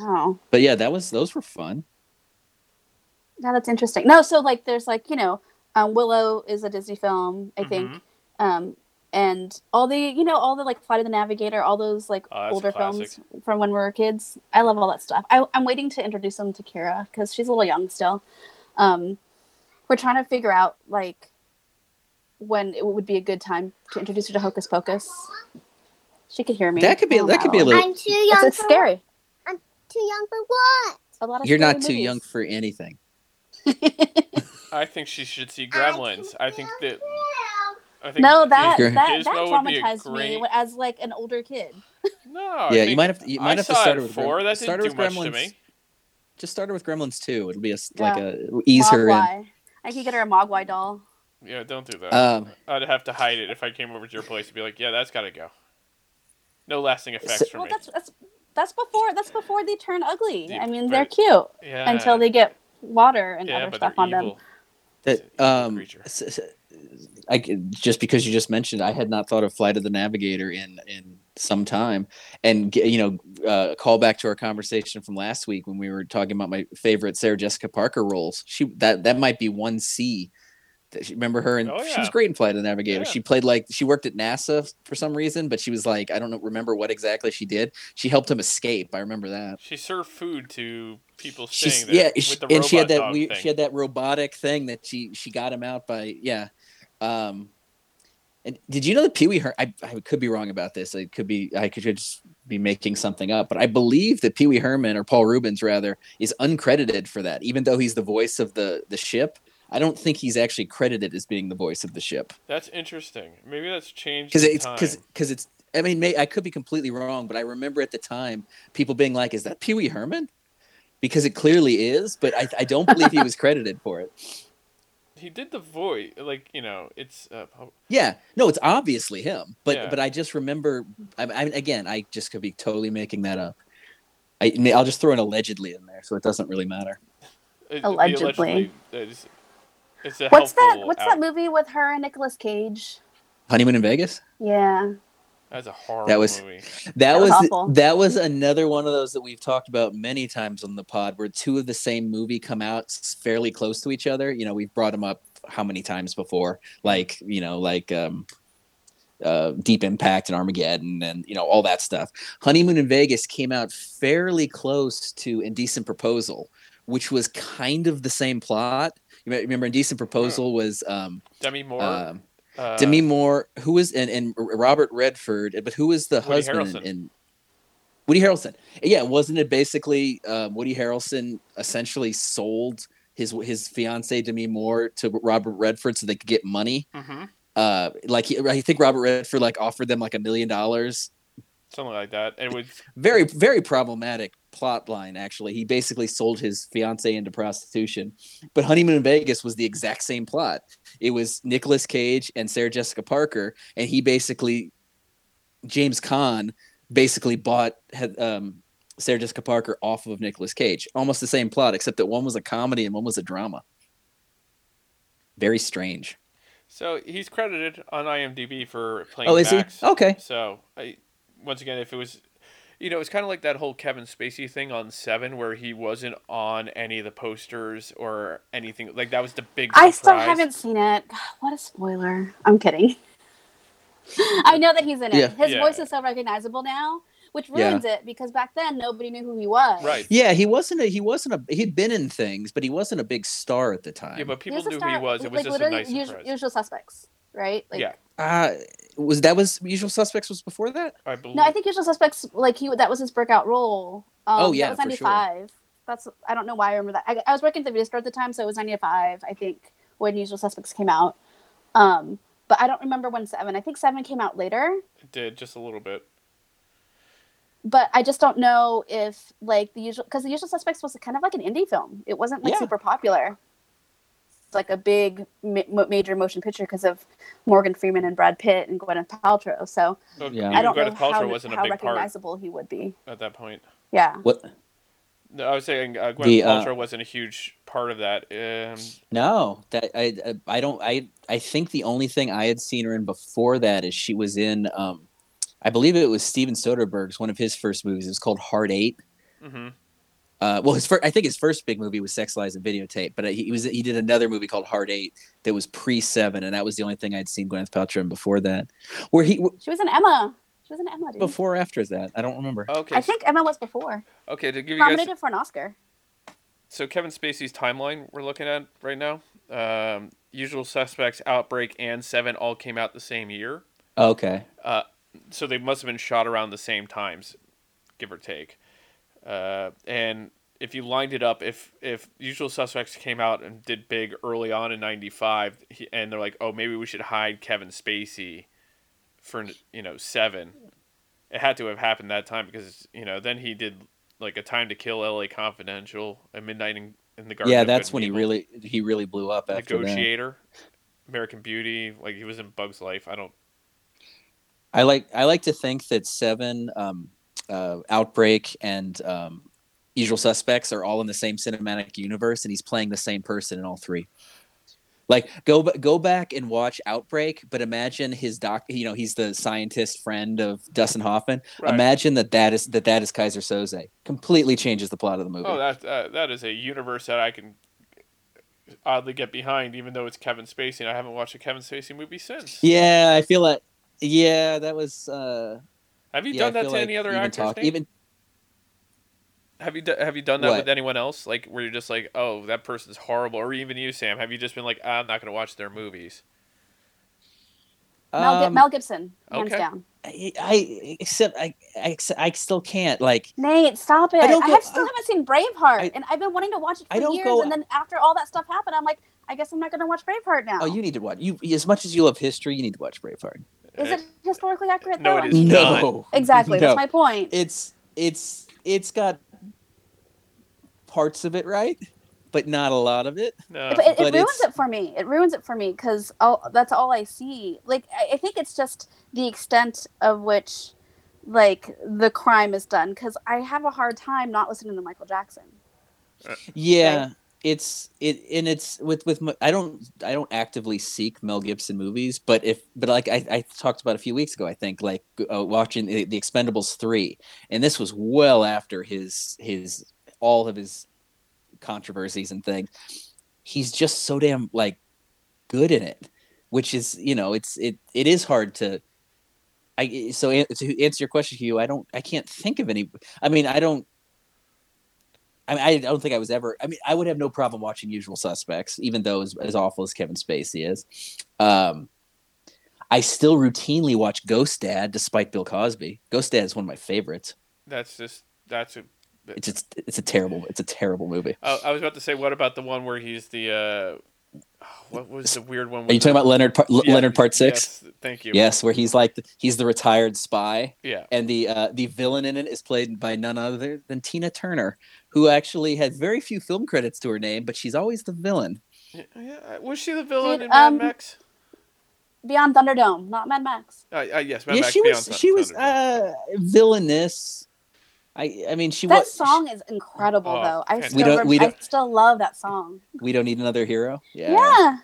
Oh, But yeah, that was those were fun. yeah, that's interesting. No, so like there's like you know, um, Willow is a Disney film, I think, Mhm. um, and all the you know all the like Flight of the Navigator, all those like Oh, older films from when we were kids. I love all that stuff. I, I'm waiting to introduce them to Kira because she's a little young still. Um, we're trying to figure out like when it would be a good time to introduce her to Hocus Pocus. She could hear me. That could be- I don't that could be a little- I'm too young. it's for, scary. I'm too young for what? A lot of You're scary not too movies. young for anything. I think she should see Gremlins. I think that. I think No, that Gizmo that, that would be a traumatized great- me as like an older kid. No. I yeah, you might have to, you I might have to start it it with four. Grem- That start didn't do with much to me. Just start it with Gremlins too. It'll be a s- like a ease her in. I could get her a Mogwai doll. Yeah, don't do that. Um, I'd have to hide it if I came over to your place and be like, yeah, that's got to go. No lasting effects for Well, me. that's that's that's before that's before they turn ugly. Yeah, I mean, but- they're cute Yeah. until they get water and yeah, other stuff they're on them. that It's an evil um, creature. s- s- I just because you just mentioned, I had not thought of Flight of the Navigator in in some time, and you know, uh, call back to our conversation from last week when we were talking about my favorite Sarah Jessica Parker roles. She that that might be one C. Remember her, and Oh, she was great in Flight of the Navigator. Yeah. She played like she worked at NASA for some reason, but she was like I don't know, remember what exactly she did. She helped him escape. I remember that. She served food to people She's there. yeah, with she- and she had that dog weird, thing. she had that robotic thing that she she got him out by yeah. Um, and did you know that Pee Wee Herman? I, I could be wrong about this. I could be I could just be making something up, but I believe that Pee Wee Herman or Paul Reubens rather is uncredited for that, even though he's the voice of the the ship. I don't think he's actually credited as being the voice of the ship That's interesting. Maybe that's changed. because it's because because it's. I mean, may, I could be completely wrong, but I remember at the time people being like, "Is that Pee Wee Herman?" Because it clearly is, but I, I don't believe he was credited for it. he did the voice. Like you know, it's uh, po- Yeah, no, it's obviously him, but Yeah. but I just remember. I, I again, I just could be totally making that up. I, I'll just throw an allegedly in there, so it doesn't really matter. it- the Allegedly. Is- it's a What's that? What's out- that movie with her and Nicolas Cage? Honeymoon in Vegas. Yeah, That's a horrible That was- movie. That, That was was that was another one of those that we've talked about many times on the pod, where two of the same movie come out fairly close to each other. You know, we've brought them up how many times before, like you know, like um, uh, Deep Impact and Armageddon, and you know all that stuff. Honeymoon in Vegas came out fairly close to Indecent Proposal, which was kind of the same plot. Remember Indecent Proposal was um, Demi Moore. um, uh, Demi Moore, who was and, and Robert Redford, but who was the Woody husband Harrelson. in, Woody Harrelson? Yeah, wasn't it basically um, Woody Harrelson essentially sold his his fiancee Demi Moore to Robert Redford so they could get money? mhm, Uh, like he, I think Robert Redford like offered them like a million dollars. something like that. It was Very very problematic plot line actually. He basically sold his fiancee into prostitution. But Honeymoon in Vegas was the exact same plot. It was Nicolas Cage and Sarah Jessica Parker, and he basically James Caan basically bought had, um, Sarah Jessica Parker off of Nicolas Cage. Almost the same plot, except that one was a comedy and one was a drama. Very strange. so he's credited on IMDb for playing. Oh, is Max. he? Okay. So I, once again, if it was, you know, it's kind of like that whole Kevin Spacey thing on Seven, where he wasn't on any of the posters or anything. Like that was the big. I still haven't seen it. What a spoiler! I'm kidding. I know that he's in it. Yeah. His Yeah. voice is so recognizable now, which Yeah. ruins it because back then nobody knew who he was. Right. Yeah, he wasn't a he wasn't a he'd been in things, but he wasn't a big star at the time. Yeah, but people was knew star- who he was. It was like, just a nice usual, surprise. usual suspects, right? Like, Yeah. Uh, was that was Usual Suspects was before that? I believe. No, I think Usual Suspects, like he that was his breakout role. Um, Oh, yeah, that was for sure. ninety five. That's I don't know why I remember that. I, I was working at the video store at the time, so it was ninety five. I think when Usual Suspects came out. Um, but I don't remember when seven. I think seven came out later. it did just a little bit. But I just don't know if like the usual because the Usual Suspects was kind of like an indie film. It wasn't like Yeah. super popular. It's like a big ma- major motion picture because of Morgan Freeman and Brad Pitt and Gwyneth Paltrow. So But Yeah. I don't Gwyneth know Paltrow how, wasn't a how big part recognizable he would be. at that point. Yeah. What? No, I was saying uh, Gwyneth The, uh, Paltrow wasn't a huge part of that. Um, No, that I I I don't I I think the only thing I had seen her in before that is she was in um I believe it was Steven Soderbergh's one of his first movies. It was called Hard Eight. mhm. Uh, well, his first, I think his first big movie was Sex Lies and Videotape, but he, he was he did another movie called Hard Eight that was pre Seven, and that was the only thing I'd seen Gwyneth Paltrow in before that. Where he She was in Emma. She was in Emma, dude. before or after that, I don't remember. Okay. I think Emma was before. Okay, to give you guys Nominated for an Oscar. so Kevin Spacey's timeline we're looking at right now. Um, Usual Suspects, Outbreak, and Seven all came out the same year, Okay, so they must have been shot around the same times, give or take. Uh, and if you lined it up, if if Usual Suspects came out and did big early on in '95, and they're like, oh, maybe we should hide Kevin Spacey for you know seven, it had to have happened that time because you know then he did like a Time to Kill, L.A. Confidential, a Midnight in, in the Garden. yeah, that's when and he really he really blew up after that. Negotiator, American Beauty, like he was in Bug's Life. I don't. I like I like to think that Seven, um, uh, Outbreak, and um, Usual Suspects are all in the same cinematic universe, and he's playing the same person in all three. Like go go back and watch Outbreak, but imagine his doc. You know, he's the scientist friend of Dustin Hoffman. Right. Imagine that that is that that is Keyser Soze. Completely changes the plot of the movie. Oh, that uh, that is a universe that I can oddly get behind, even though it's Kevin Spacey. And I haven't watched a Kevin Spacey movie since. yeah, I feel like yeah, that was. Uh, Have you yeah, I done that to like any other actors? talk- Nate? even Have you do, have you done that What? with anyone else? Like where you're just like, oh, that person's horrible, or even you, Sam? Have you just been like, "Ah, I'm not going to watch their movies? Mel, um, Mel Gibson, hands okay. down. I, I except I, I I still can't like Nate, stop it! I I, don't go- have, still I- haven't seen Braveheart, I- and I've been wanting to watch it I for don't years. go- and then after all that stuff happened, I'm like, I guess I'm not going to watch Braveheart now. oh you need to watch you as much as you love history you need to watch Braveheart. Is it historically accurate? No, though? it I'm not. No, Exactly. No. That's my point. It's it's it's got parts of it right, but not a lot of it. No. but it, it but ruins it for me. It ruins it for me because that's all I see. Like I, I think it's just the extent of which, like the crime is done. Because I have a hard time not listening to Michael Jackson. Uh, yeah, it's it and it's with with I don't I don't actively seek Mel Gibson movies, but if but like I, I talked about a few weeks ago, I think like uh, watching the, the Expendables three, and this was well after his his all of his controversies and things. He's just so damn like good in it, which is you know it's it it is hard to. I so to answer your question, Hugh, I don't I can't think of any. I mean, I don't. I mean, I don't think I was ever. I mean, I would have no problem watching Usual Suspects, even though as, as awful as Kevin Spacey is. Um, I still routinely watch Ghost Dad, despite Bill Cosby. Ghost Dad is one of my favorites. That's just that's a. It's just, it's a terrible it's a terrible movie. I, I was about to say, what about the one where he's the uh, what was the weird one? Are you talking about Leonard Par- Yeah, Leonard Part Six? Yes, thank you. Yes, where he's like the, he's the retired spy, Yeah. and the uh, the villain in it is played by none other than Tina Turner, who actually has very few film credits to her name, but she's always the villain. Yeah, yeah. Was she the villain Dude, in Mad um, Max? Beyond Thunderdome, not Mad Max. Uh, uh, yes, Mad yeah, Max she Beyond was Thun- she was Thunderdome. uh, villainous. I I mean she That was. song is incredible, Oh, though. I still, don't- rem- don't- still love that song. we don't need another hero. Yeah, Yeah,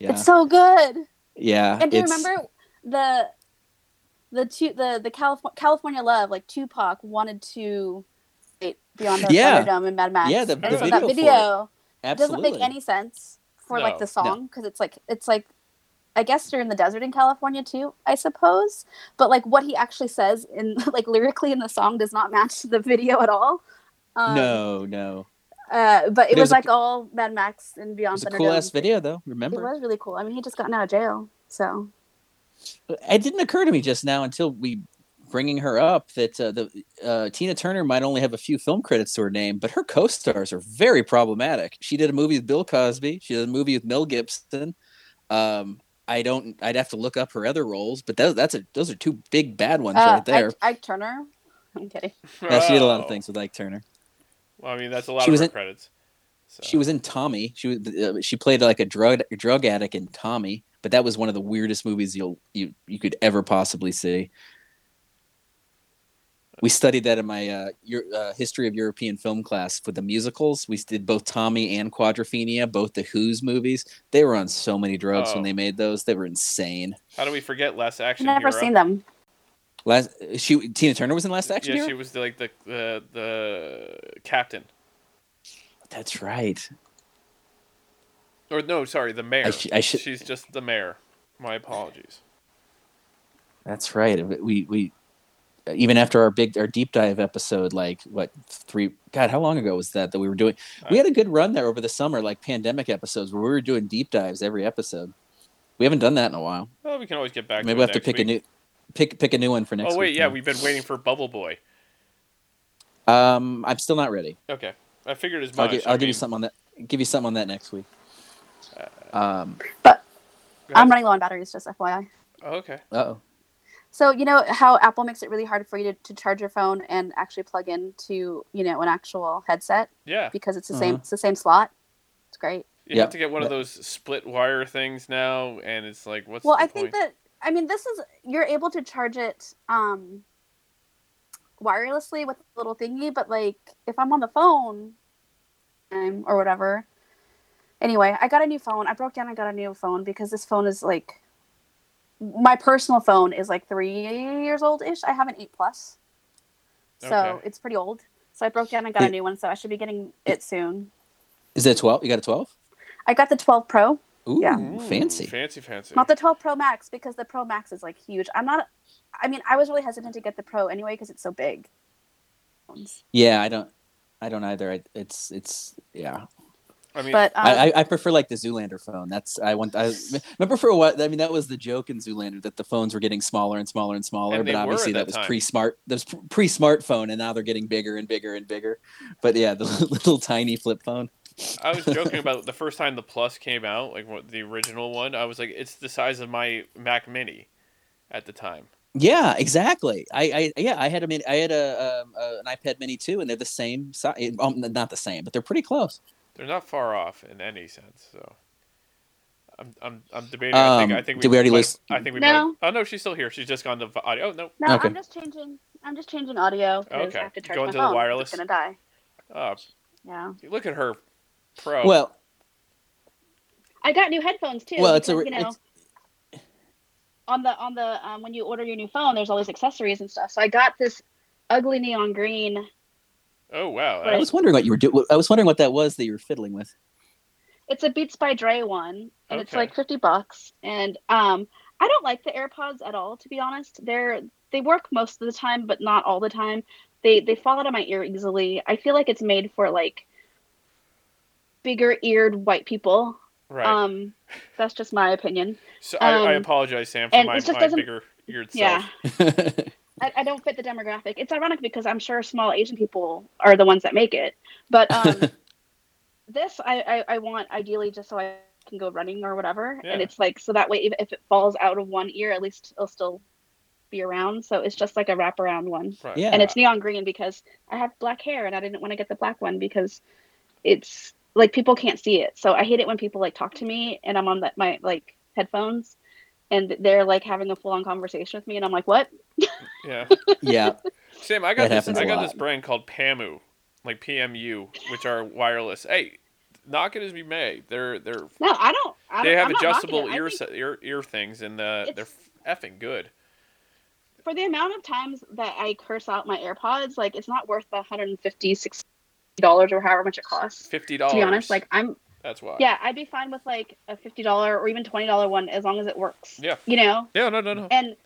yeah, it's so good. yeah. And do you remember the the two the the California California Love? Like Tupac wanted to wait Beyond the Yeah. Thunderdome and Mad Max. Yeah, the- and the so video that for it. video doesn't make any sense for No. like the song because it's like it's like I guess they're in the desert in California too, I suppose. But like what he actually says in like lyrically in the song does not match the video at all. Um, no, no. Uh, but it, It was, was a- like all Mad Max and It Beyond was a cool ass video, though. Remember, it was really cool. I mean, he just gotten out of jail, so it didn't occur to me just now until we bringing her up that uh, the uh, Tina Turner might only have a few film credits to her name, but her co-stars are very problematic. She did a movie with Bill Cosby. She did a movie with Mel Gibson. Um, I don't. I'd have to look up her other roles, but that, that's a those are two big bad ones uh, right there. Ike, Ike Turner. I'm kidding. Yeah, she did a lot of Oh. things with Ike Turner. Well, I mean, that's a lot She of was her in- credits. So. She was in Tommy. She was uh, she played like a drug drug addict in Tommy, but that was one of the weirdest movies you'll you you could ever possibly see. We studied that in my uh, Euro, uh, history of European film class with the musicals. We did both Tommy and Quadrophenia, both the Who's movies. They were on so many drugs Oh. when they made those; they were insane. How do we forget Last Action? I've never Hero? seen them. Last she Tina Turner was in Last Action Yeah, Hero. she was the, like the the the captain. That's right. Or no, sorry, the mayor. I sh- I should- She's just the mayor. My apologies. That's right. We we even after our big our deep dive episode, like what three? God, how long ago was that that we were doing? We had a good run there over the summer, like pandemic episodes, where we were doing deep dives every episode. We haven't done that in a while. Well, we can always get back. Maybe to we'll have to next pick a new pick pick a new one for next Oh wait, week. yeah, now. we've been waiting for Bubble Boy. Um, I'm still not ready. Okay. I figured as I'll, much. gi- I I'll give you something on that. Give you something on that next week. Um. But I'm running low on batteries, just FYI. Oh, okay. Oh. So you know how Apple makes it really hard for you to, to charge your phone and actually plug into you know an actual headset Yeah. because it's the same Uh-huh. it's the same slot. It's great. You Yep. have to get one of those split wire things now, and it's like, what's the thing? well, the I think that I mean this is you're able to charge it um wirelessly with a little thingy, but like if I'm on the phone or whatever. Anyway, I got a new phone. I broke down I got a new phone because this phone is like my personal phone is like three years old ish. I have an eight plus. So Okay. it's pretty old. So I broke down and got a new one, so I should be getting it soon. Is it twelve? You got a twelve? I got the 12 Pro, Ooh, Yeah. Fancy. Fancy, fancy. not the 12 Pro Max because the Pro Max is like huge. I'm not I mean, I was really hesitant to get the Pro anyway because it's so big. Yeah, I don't. I don't either. I, it's it's yeah. I mean, But um, I, I I prefer like the Zoolander phone. That's I want. I remember for a while. I mean, that was the joke in Zoolander that the phones were getting smaller and smaller and smaller. And but obviously that, that was pre smart. That was pre smartphone, and now they're getting bigger and bigger and bigger. But yeah, the little tiny flip phone. I was joking about the first time the Plus came out, like what, the original one. I was like, it's the size of my Mac Mini at the time. Yeah, exactly. I, I yeah, I had a mini, I had a, um, a an iPad Mini too, and they're the same size. Um, not the same, but they're pretty close. They're not far off in any sense. So, I'm I'm, I'm debating. I think Um, I think we, did we already might- lose- I think we No. might. Oh no, she's still here. She's just gone to audio. Oh no. no, Okay. I'm just changing I'm just changing audio because Okay. I have to charge Going my to the phone. wireless? It's gonna die. Oh, Yeah. look at her, pro. Well, I got new headphones too. well, it's a you know, it's, on the on the um, when you order your new phone, there's all these accessories and stuff. So I got this ugly neon green. Oh wow. Right. I was wondering what you were doing. I was wondering what that was that you were fiddling with. It's a Beats by Dre one, and it's like fifty bucks. And um, I don't like the AirPods at all, to be honest. They're they work most of the time, but not all the time. They they fall out of my ear easily. I feel like it's made for like bigger eared white people. right. Um, that's just my opinion. so I, I um, apologize, Sam, for my, it just my doesn't- bigger eared Yeah. self. I, I don't fit the demographic. It's ironic because I'm sure small Asian people are the ones that make it. But um, this I, I, I want ideally just so I can go running or whatever. Yeah. And it's like so that way if, if it falls out of one ear, at least it'll still be around. So it's just like a wraparound one. Right. Yeah. And it's neon green because I have black hair and I didn't want to get the black one because it's like people can't see it. So I hate it when people like talk to me and I'm on the, my like headphones and they're like having a full on conversation with me and I'm like, what? Yeah. yeah. Sam, I got That this. happens I a got lot. this brand called Pamu, like PMU, which are wireless. Hey, knock it as we may. They're they're No, I don't. I they don't, have I'm adjustable ear, ear ear things, and uh, they're effing good. For the amount of times that I curse out my AirPods, like it's not worth the 150 60 dollars or however much it costs. Fifty dollars. To be honest, like I'm that's why. yeah, I'd be fine with like a fifty dollar or even twenty dollar one as long as it works. Yeah. You know, Yeah. No. No. No. and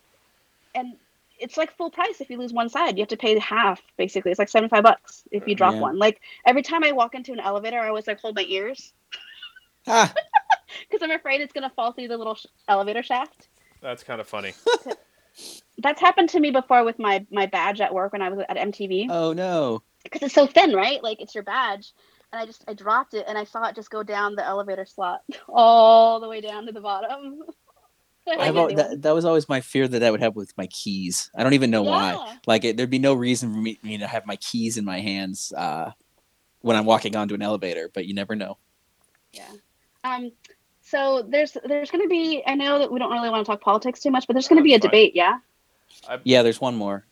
and it's like full price if you lose one side. You have to pay half basically. It's like seventy five bucks if you drop Yeah. one. Like every time I walk into an elevator, I always like hold my ears Ah, because I'm afraid it's gonna fall through the little sh- elevator shaft. That's kind of funny. That's happened to me before with my my badge at work when I was at MTV. oh no. because it's so thin, right? Like it's your badge. And I just I dropped it and I saw it just go down the elevator slot all the way down to the bottom. I I've, al- that, that was always my fear that that would happen with my keys. I don't even know why. Like it, there'd be no reason for me, me to have my keys in my hands uh, when I'm walking onto an elevator, but you never know. Yeah. Um. So there's there's going to be I know that we don't really want to talk politics too much, but there's going to be a fine. debate. Yeah. Yeah, there's one more.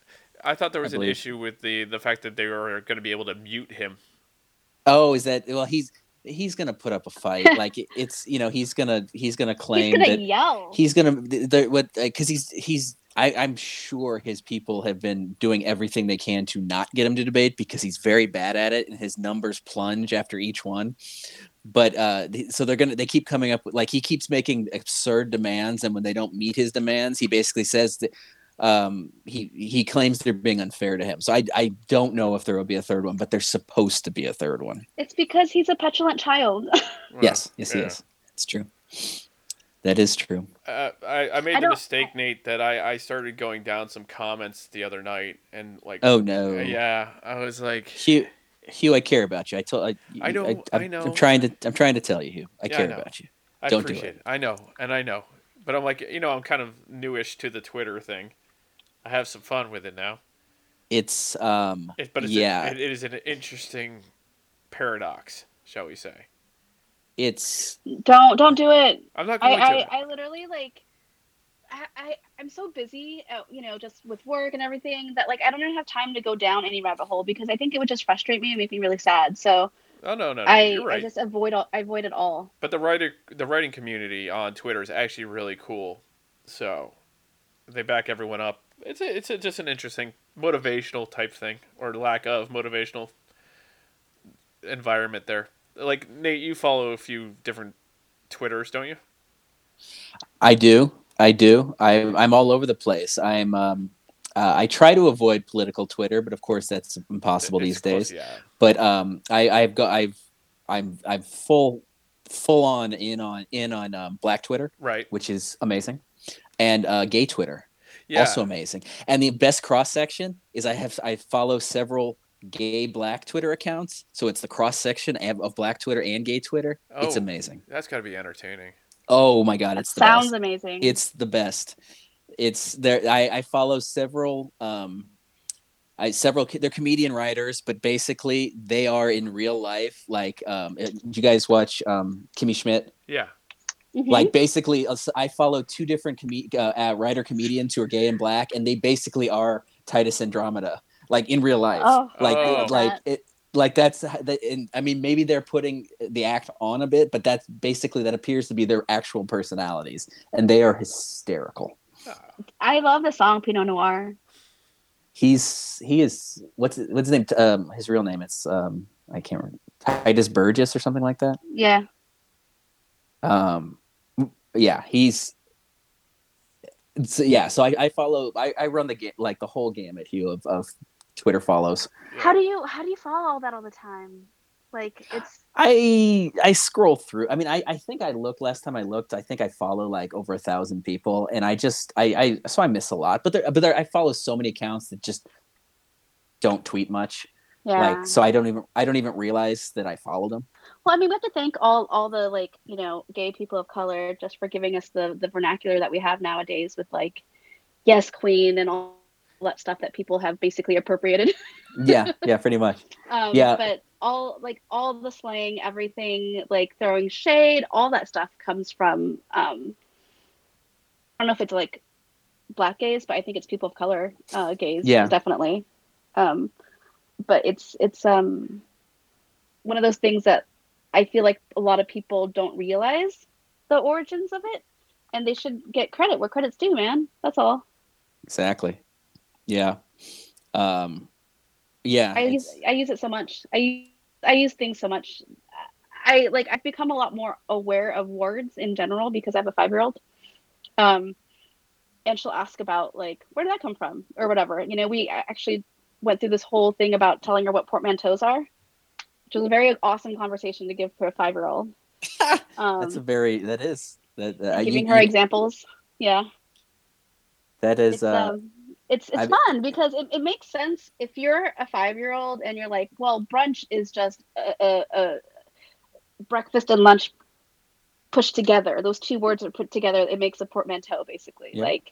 I thought there was an issue with the the fact that they were going to be able to mute him. Oh, is that well? He's he's gonna put up a fight. like it, it's you know he's gonna he's gonna He's claim going to that yell. he's gonna th- what because he's he's I, I'm sure his people have been doing everything they can to not get him to debate because he's very bad at it and his numbers plunge after each one. But uh, so they're gonna they keep coming up with like he keeps making absurd demands and when they don't meet his demands, he basically says that um he he claims they're being unfair to him. So I I don't know if there will be a third one, but there's supposed to be a third one. It's because he's a petulant child. Well, yes, yes, he is. It's true. That is true. Uh, I, I made I the mistake, Nate, that I, I started going down some comments the other night, and like, Oh no. uh, yeah, I was like, He, Hugh, I care about you. I told. I, I know, I, I am know. I'm trying to. I'm trying to tell you, Hugh. I Yeah, care know. about you. I Don't do appreciate it. it. I know, and I know, but I'm like, you know, I'm kind of newish to the Twitter thing. I have some fun with it now. It's um. It, but it's yeah. it, it is an interesting paradox, shall we say? it's Don't don't do it. I'm not I, going I, to. I literally like I, I I'm so busy uh, you know just with work and everything that like I don't even have time to go down any rabbit hole because I think it would just frustrate me and make me really sad. So oh no, no, no I, you're right. I just avoid all I avoid it all. But the writer, the writing community on Twitter is actually really cool. So they back everyone up. It's a, it's a, just an interesting motivational type thing, or lack of motivational environment there. Like Nate, you follow a few different Twitters, don't you? I do. I do. I, I'm all over the place. I'm. Um, uh, I try to avoid political Twitter, but of course that's impossible It's these close, days. Yeah. But um, I, I've got. I've. I'm. I'm full, full on in on in on um, Black Twitter, Right. which is amazing, and uh, gay Twitter, Yeah. also amazing. And the best cross section is I have. I follow several gay Black Twitter accounts, so it's the cross section of of Black Twitter and gay Twitter. It's Oh. amazing. that's got to be entertaining. Oh my god, it's the Sounds best. amazing. It's the best. It's there. I, I follow several. Um, I several. They're comedian writers, but basically they are in real life. Like, um, you guys watch um, Kimmy Schmidt? Yeah. Mhm. Like, basically, uh, I follow two different com- uh, uh, writer comedians who are gay and black, and they basically are Titus Andromedon, like in real life. oh, like, Oh. like it. Like that's that, and I mean maybe they're putting the act on a bit, but that's basically that appears to be their actual personalities, and they are hysterical. I love the song Peeno Noir. he's he is what's what's his name um his real name it's um i can't remember tituss burgess or something like that Yeah. um yeah he's so, yeah so i, I follow I, I run the like the whole gamut hugh of, of twitter follows. How do you how do you follow all that all the time? Like it's i i scroll through i mean i i think i looked last time i looked i think i follow like over a thousand people and i just i i so i miss a lot but there but there i follow so many accounts that just don't tweet much yeah. like so i don't even i don't even realize that i followed them Well, I mean, we have to thank all all the like you know gay people of color just for giving us the the vernacular that we have nowadays with like yes queen and all that stuff that people have basically appropriated. yeah yeah pretty much Um, Yeah. But all like all the slang, everything like throwing shade, all that stuff comes from um, I don't know if it's like black gays, but I think it's people of color uh, gays. Yeah. definitely. Um, but it's it's um one of those things that I feel like a lot of people don't realize the origins of it, and they should get credit where credit's due, man. That's all. Exactly. Yeah. Um, yeah. I use I use it so much. I use, I use things so much. I like I've become a lot more aware of words in general because I have a five year old. Um, and she'll ask about like where did that come from or whatever. You know, we actually went through this whole thing about telling her what portmanteaus are, which was a very awesome conversation to give for a five year old. Um, that's a very that is that you- giving her you- examples. Yeah. that is it's uh um it's it's I- fun because it, it makes sense if you're a five year old and you're like well brunch is just a, a, a breakfast and lunch pushed together those two words are put together it makes a portmanteau basically like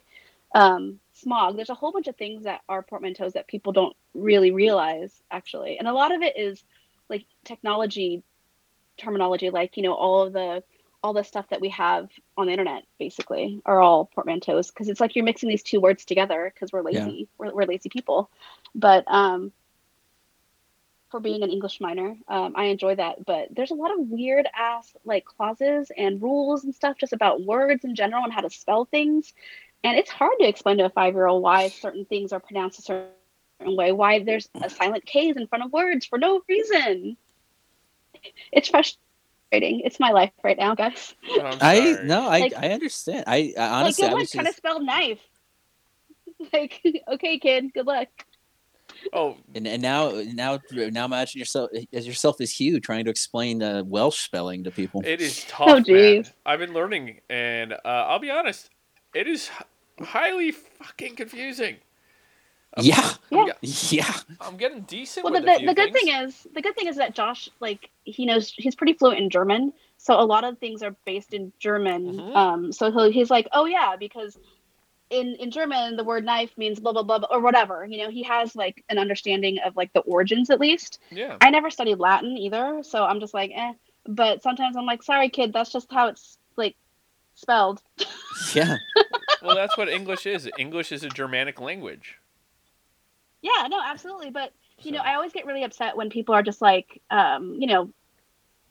um smog. There's a whole bunch of things that are portmanteaus that people don't really realize actually. And a lot of it is like technology terminology like you know all of the all the stuff that we have on the internet basically are all portmanteaus. Because it's like you're mixing these two words together because we're Yeah. lazy we're, we're lazy people. But um for being an english minor um, i enjoy that. But there's a lot of weird ass like clauses and rules and stuff just about words in general and how to spell things and it's hard to explain to a five year old why certain things are pronounced a certain way why there's a silent k's in front of words for no reason. It's frustrating. It's my life right now guys. Oh, I'm I no I Like- I understand. I, I honestly like, I good luck. was trying to spell knife. Like, okay, kid, good luck. Oh, and, and now now now imagine yourself as yourself as Hugh trying to explain uh, Welsh spelling to people. It is tough. Oh, man. I've been learning, and uh, I'll be honest, it is h- highly fucking confusing. Yeah, Yeah. yeah. I'm getting decent. Well, with the, the, the good thing is the good thing is that Josh like he knows he's pretty fluent in German, so a lot of things are based in German. Mhm. Um, so he'll, he's like, oh yeah, because in in German the word knife means blah blah blah blah, or whatever. You know, he has like an understanding of like the origins at least. Yeah. I never studied Latin either, so I'm just like, eh. But sometimes I'm like, sorry, kid, that's just how it's like spelled. Yeah. Well, that's what English is. English is a Germanic language. Yeah, no, absolutely. But you know, I always get really upset when people are just like, um, you know,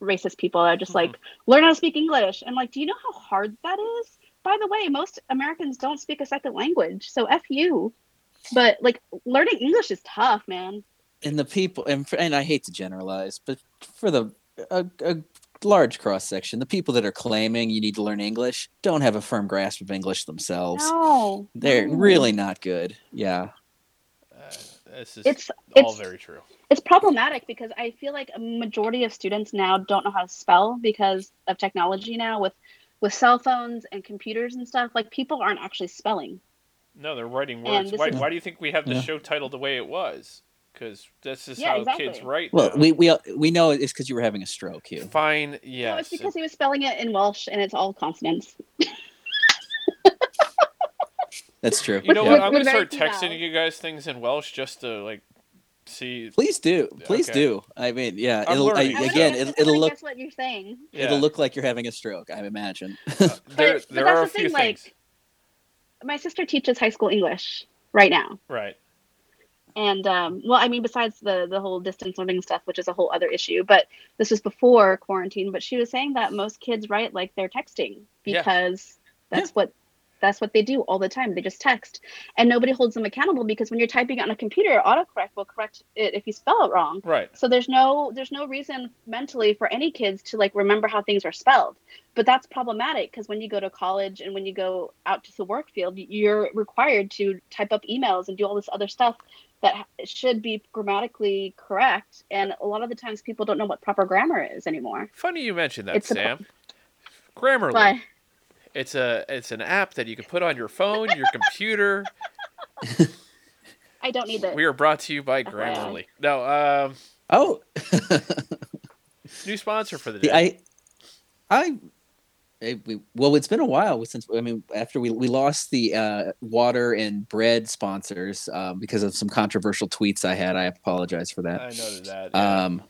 racist people are just Mhm. like, learn how to speak English. And like, do you know how hard that is? By the way, most Americans don't speak a second language, so f you. But like, learning English is tough, man. and the people and, and I hate to generalize, but for the a, a large cross section, the people that are claiming you need to learn English don't have a firm grasp of English themselves. No, They're no. really not good. Yeah. Uh, this is It's all it's very true. it's problematic because I feel like a majority of students now don't know how to spell because of technology now with with cell phones and computers and stuff. Like people aren't actually spelling. No, they're writing words. Why, is- why do you think we have the Yeah. show titled the way it was? Because this is Yeah, how exactly. kids write. Well, now. we we we know it's because you were having a stroke, Hugh. fine. Yeah. No, it's because he was spelling it in Welsh and it's all consonants. That's true. you know Yeah. what? I'm gonna start texting vowels. you guys things in Welsh just to like see. Please do. Please Okay. do. I mean, yeah. I'm It'll I, learning. I wanna- again. it, it'll look. guess what you're saying. Yeah. It'll look like you're having a stroke. I imagine. Uh, But, there but there that's are a the few thing, things. like my sister teaches high school English right now. Right. And um, well, I mean, besides the the whole distance learning stuff, which is a whole other issue, but this was before quarantine. But she was saying that most kids write like they're texting Yeah. because that's what that's what they do all the time. They just text, and nobody holds them accountable because when you're typing on a computer, autocorrect will correct it if you spell it wrong. Right. So there's no there's no reason mentally for any kids to like remember how things are spelled. But that's problematic because when you go to college and when you go out to the work field, you're required to type up emails and do all this other stuff that should be grammatically correct. And a lot of the times people don't know what proper grammar is anymore. Funny you mentioned that, It's a- Sam. Grammarly. Why? It's a it's an app that you can put on your phone, your computer. I don't need that. We are brought to you by FYI. Grammarly. No, um, oh. new sponsor for the The- day. I, I, we, well, it's been a while since I mean, after we we lost the uh, water and bread sponsors um, because of some controversial tweets I had. I apologize for that. I noted that. yeah. Um,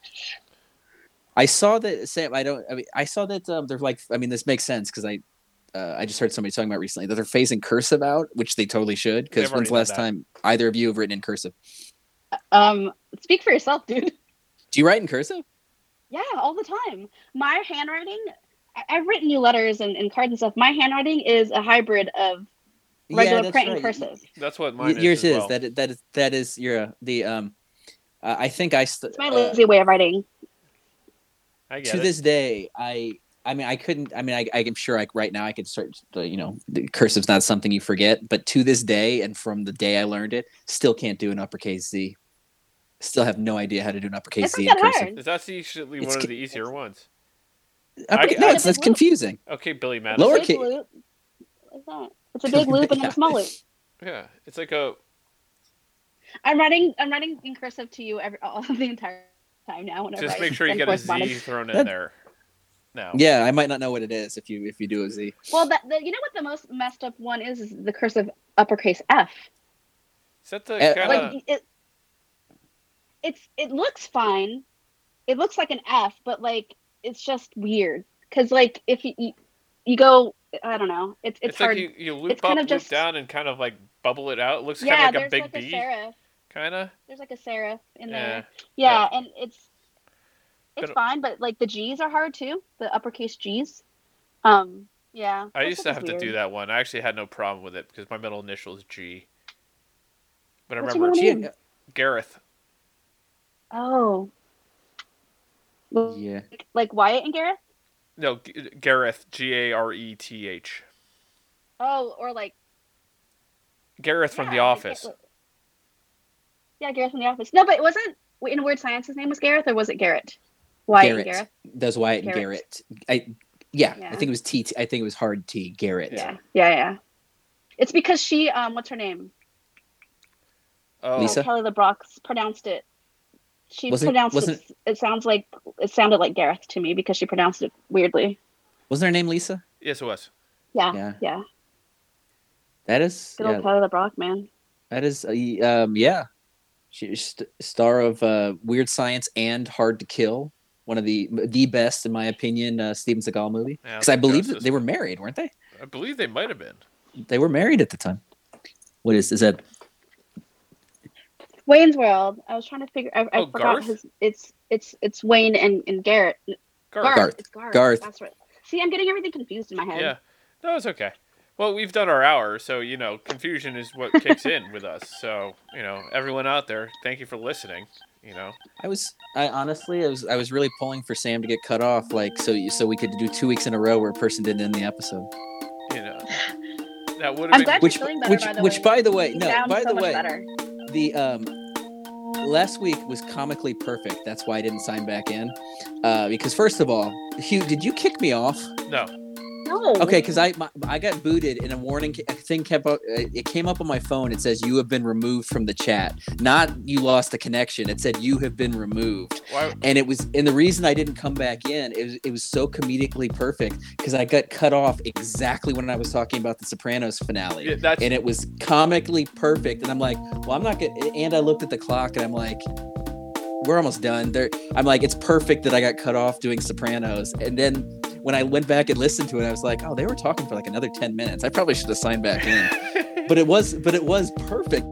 I saw that Sam. I don't. I mean, I saw that um, they're like. I mean, this makes sense because I, uh, I just heard somebody talking about recently that they're phasing cursive out, which they totally should. Because They've when's the last that. time either of you have written in cursive? Um, speak for yourself, dude. Do you write in cursive? Yeah, all the time. My handwriting, I- I've written you letters and, and cards and stuff. My handwriting is a hybrid of regular that's print and cursive. That's what Y- mine is. Yours as is well. that. is- That is that is your the um. Uh, I think I st- It's my uh, lazy way of writing. I get to it. this day i i mean i couldn't i mean i i'm sure like right now i could start uh, you know the cursive's not something you forget but to this day and from the day i learned it still can't do an uppercase z still have no idea how to do an uppercase It's z not in cursive hard. Is that usually It's one of the easier ones? Upper- get- no I it's get that's confusing Okay, Billy Madison. Lower Big ca- loop. Like that. It's a big loop and then Yeah. a small loop. Yeah, it's like a I'm writing. I'm writing in cursive to you every all the entire time now. Whenever just I make sure you get a Z correspondence. thrown in That- there. Now. yeah i might not know what it is if you if you do a z Well, that the, you know what the most messed up one is? Is the cursive uppercase F. Is that the Uh, kind Like it. It's it looks fine. It looks like an F, but like it's just weird because like if you, you you go, I don't know. It's it's, it's, hard. like you, you loop It's up, kind of loop just- down, and kind of like bubble it out. It looks yeah, kind of like a there's big like a B, serif. kind of. There's like a serif in Yeah. there. Yeah, Yeah. and it's it's But- fine, but like the G's are hard too. The uppercase G's. Um. Yeah. I used to have is to do that one. I actually had no problem with it because my middle initial is G. But I What's your remember middle Gee, name? Gareth. Oh. yeah Like Wyatt and Gareth? No, G- Gareth. G A R E T H. Oh, or like Gareth from The Office. Gar- Yeah, Gareth from The Office. No, but it wasn't in Weird Science. His name was Gareth, or was it Garrett? Wyatt and garrett Gareth. that's wyatt and Garrett. garrett i yeah, Yeah. i think it was t i think it was hard t garrett Yeah, yeah, yeah. It's because she, um, what's her name? Oh, Lisa? Kelly LeBrock's pronounced it. She Was it- pronounced wasn't- it. It sounds like it sounded like Gareth to me because she pronounced it weirdly. Wasn't her name Lisa? Yes, it was. Yeah, Yeah. yeah. That is Good yeah, old Kelly LeBrock, man. that is uh, um yeah. She's st- star of uh, Weird Science and Hard to Kill, one of the the best in my opinion uh, Steven Seagal movie. Yeah, Because I believe that they were married, weren't they? I believe they might have been. They were married at the time. What is is that? Wayne's World. I was trying to figure. I, I Oh, forgot Garth? his. It's it's it's Wayne and, and Garrett. Garth. Garth. It's Garth. Garth. That's right. See, I'm getting everything confused in my head. Yeah. No, it's okay. Well, we've done our hour, so you know, confusion is what kicks in with us. So, you know, everyone out there, thank you for listening. You know, I was I honestly I was I was really pulling for Sam to get cut off, like so so we could do two weeks in a row where a person didn't end the episode. you know, that would I'm have been. glad Which- you're feeling better. which- by the which, way. by the way- no, by so the way- better. The um last week was comically perfect. That's why I didn't sign back in. Uh, because first of all, Hugh, did you kick me off? no, No. Okay, because I my, I got booted and a warning ca- thing kept up. uh, It came up on my phone. It says you have been removed from the chat. Not you lost the connection. It said you have been removed. why? and it was and the reason I didn't come back in it was it was so comedically perfect because I got cut off exactly when I was talking about the Sopranos finale. Yeah, that's And it was comically perfect, and I'm like, well, I'm not gonna. And I looked at the clock, and I'm like, we're almost done. There, I'm like, it's perfect that I got cut off doing Sopranos, and then when I went back and listened to it, I was like, oh, they were talking for like another ten minutes. I probably should have signed back in, but it was, but it was perfect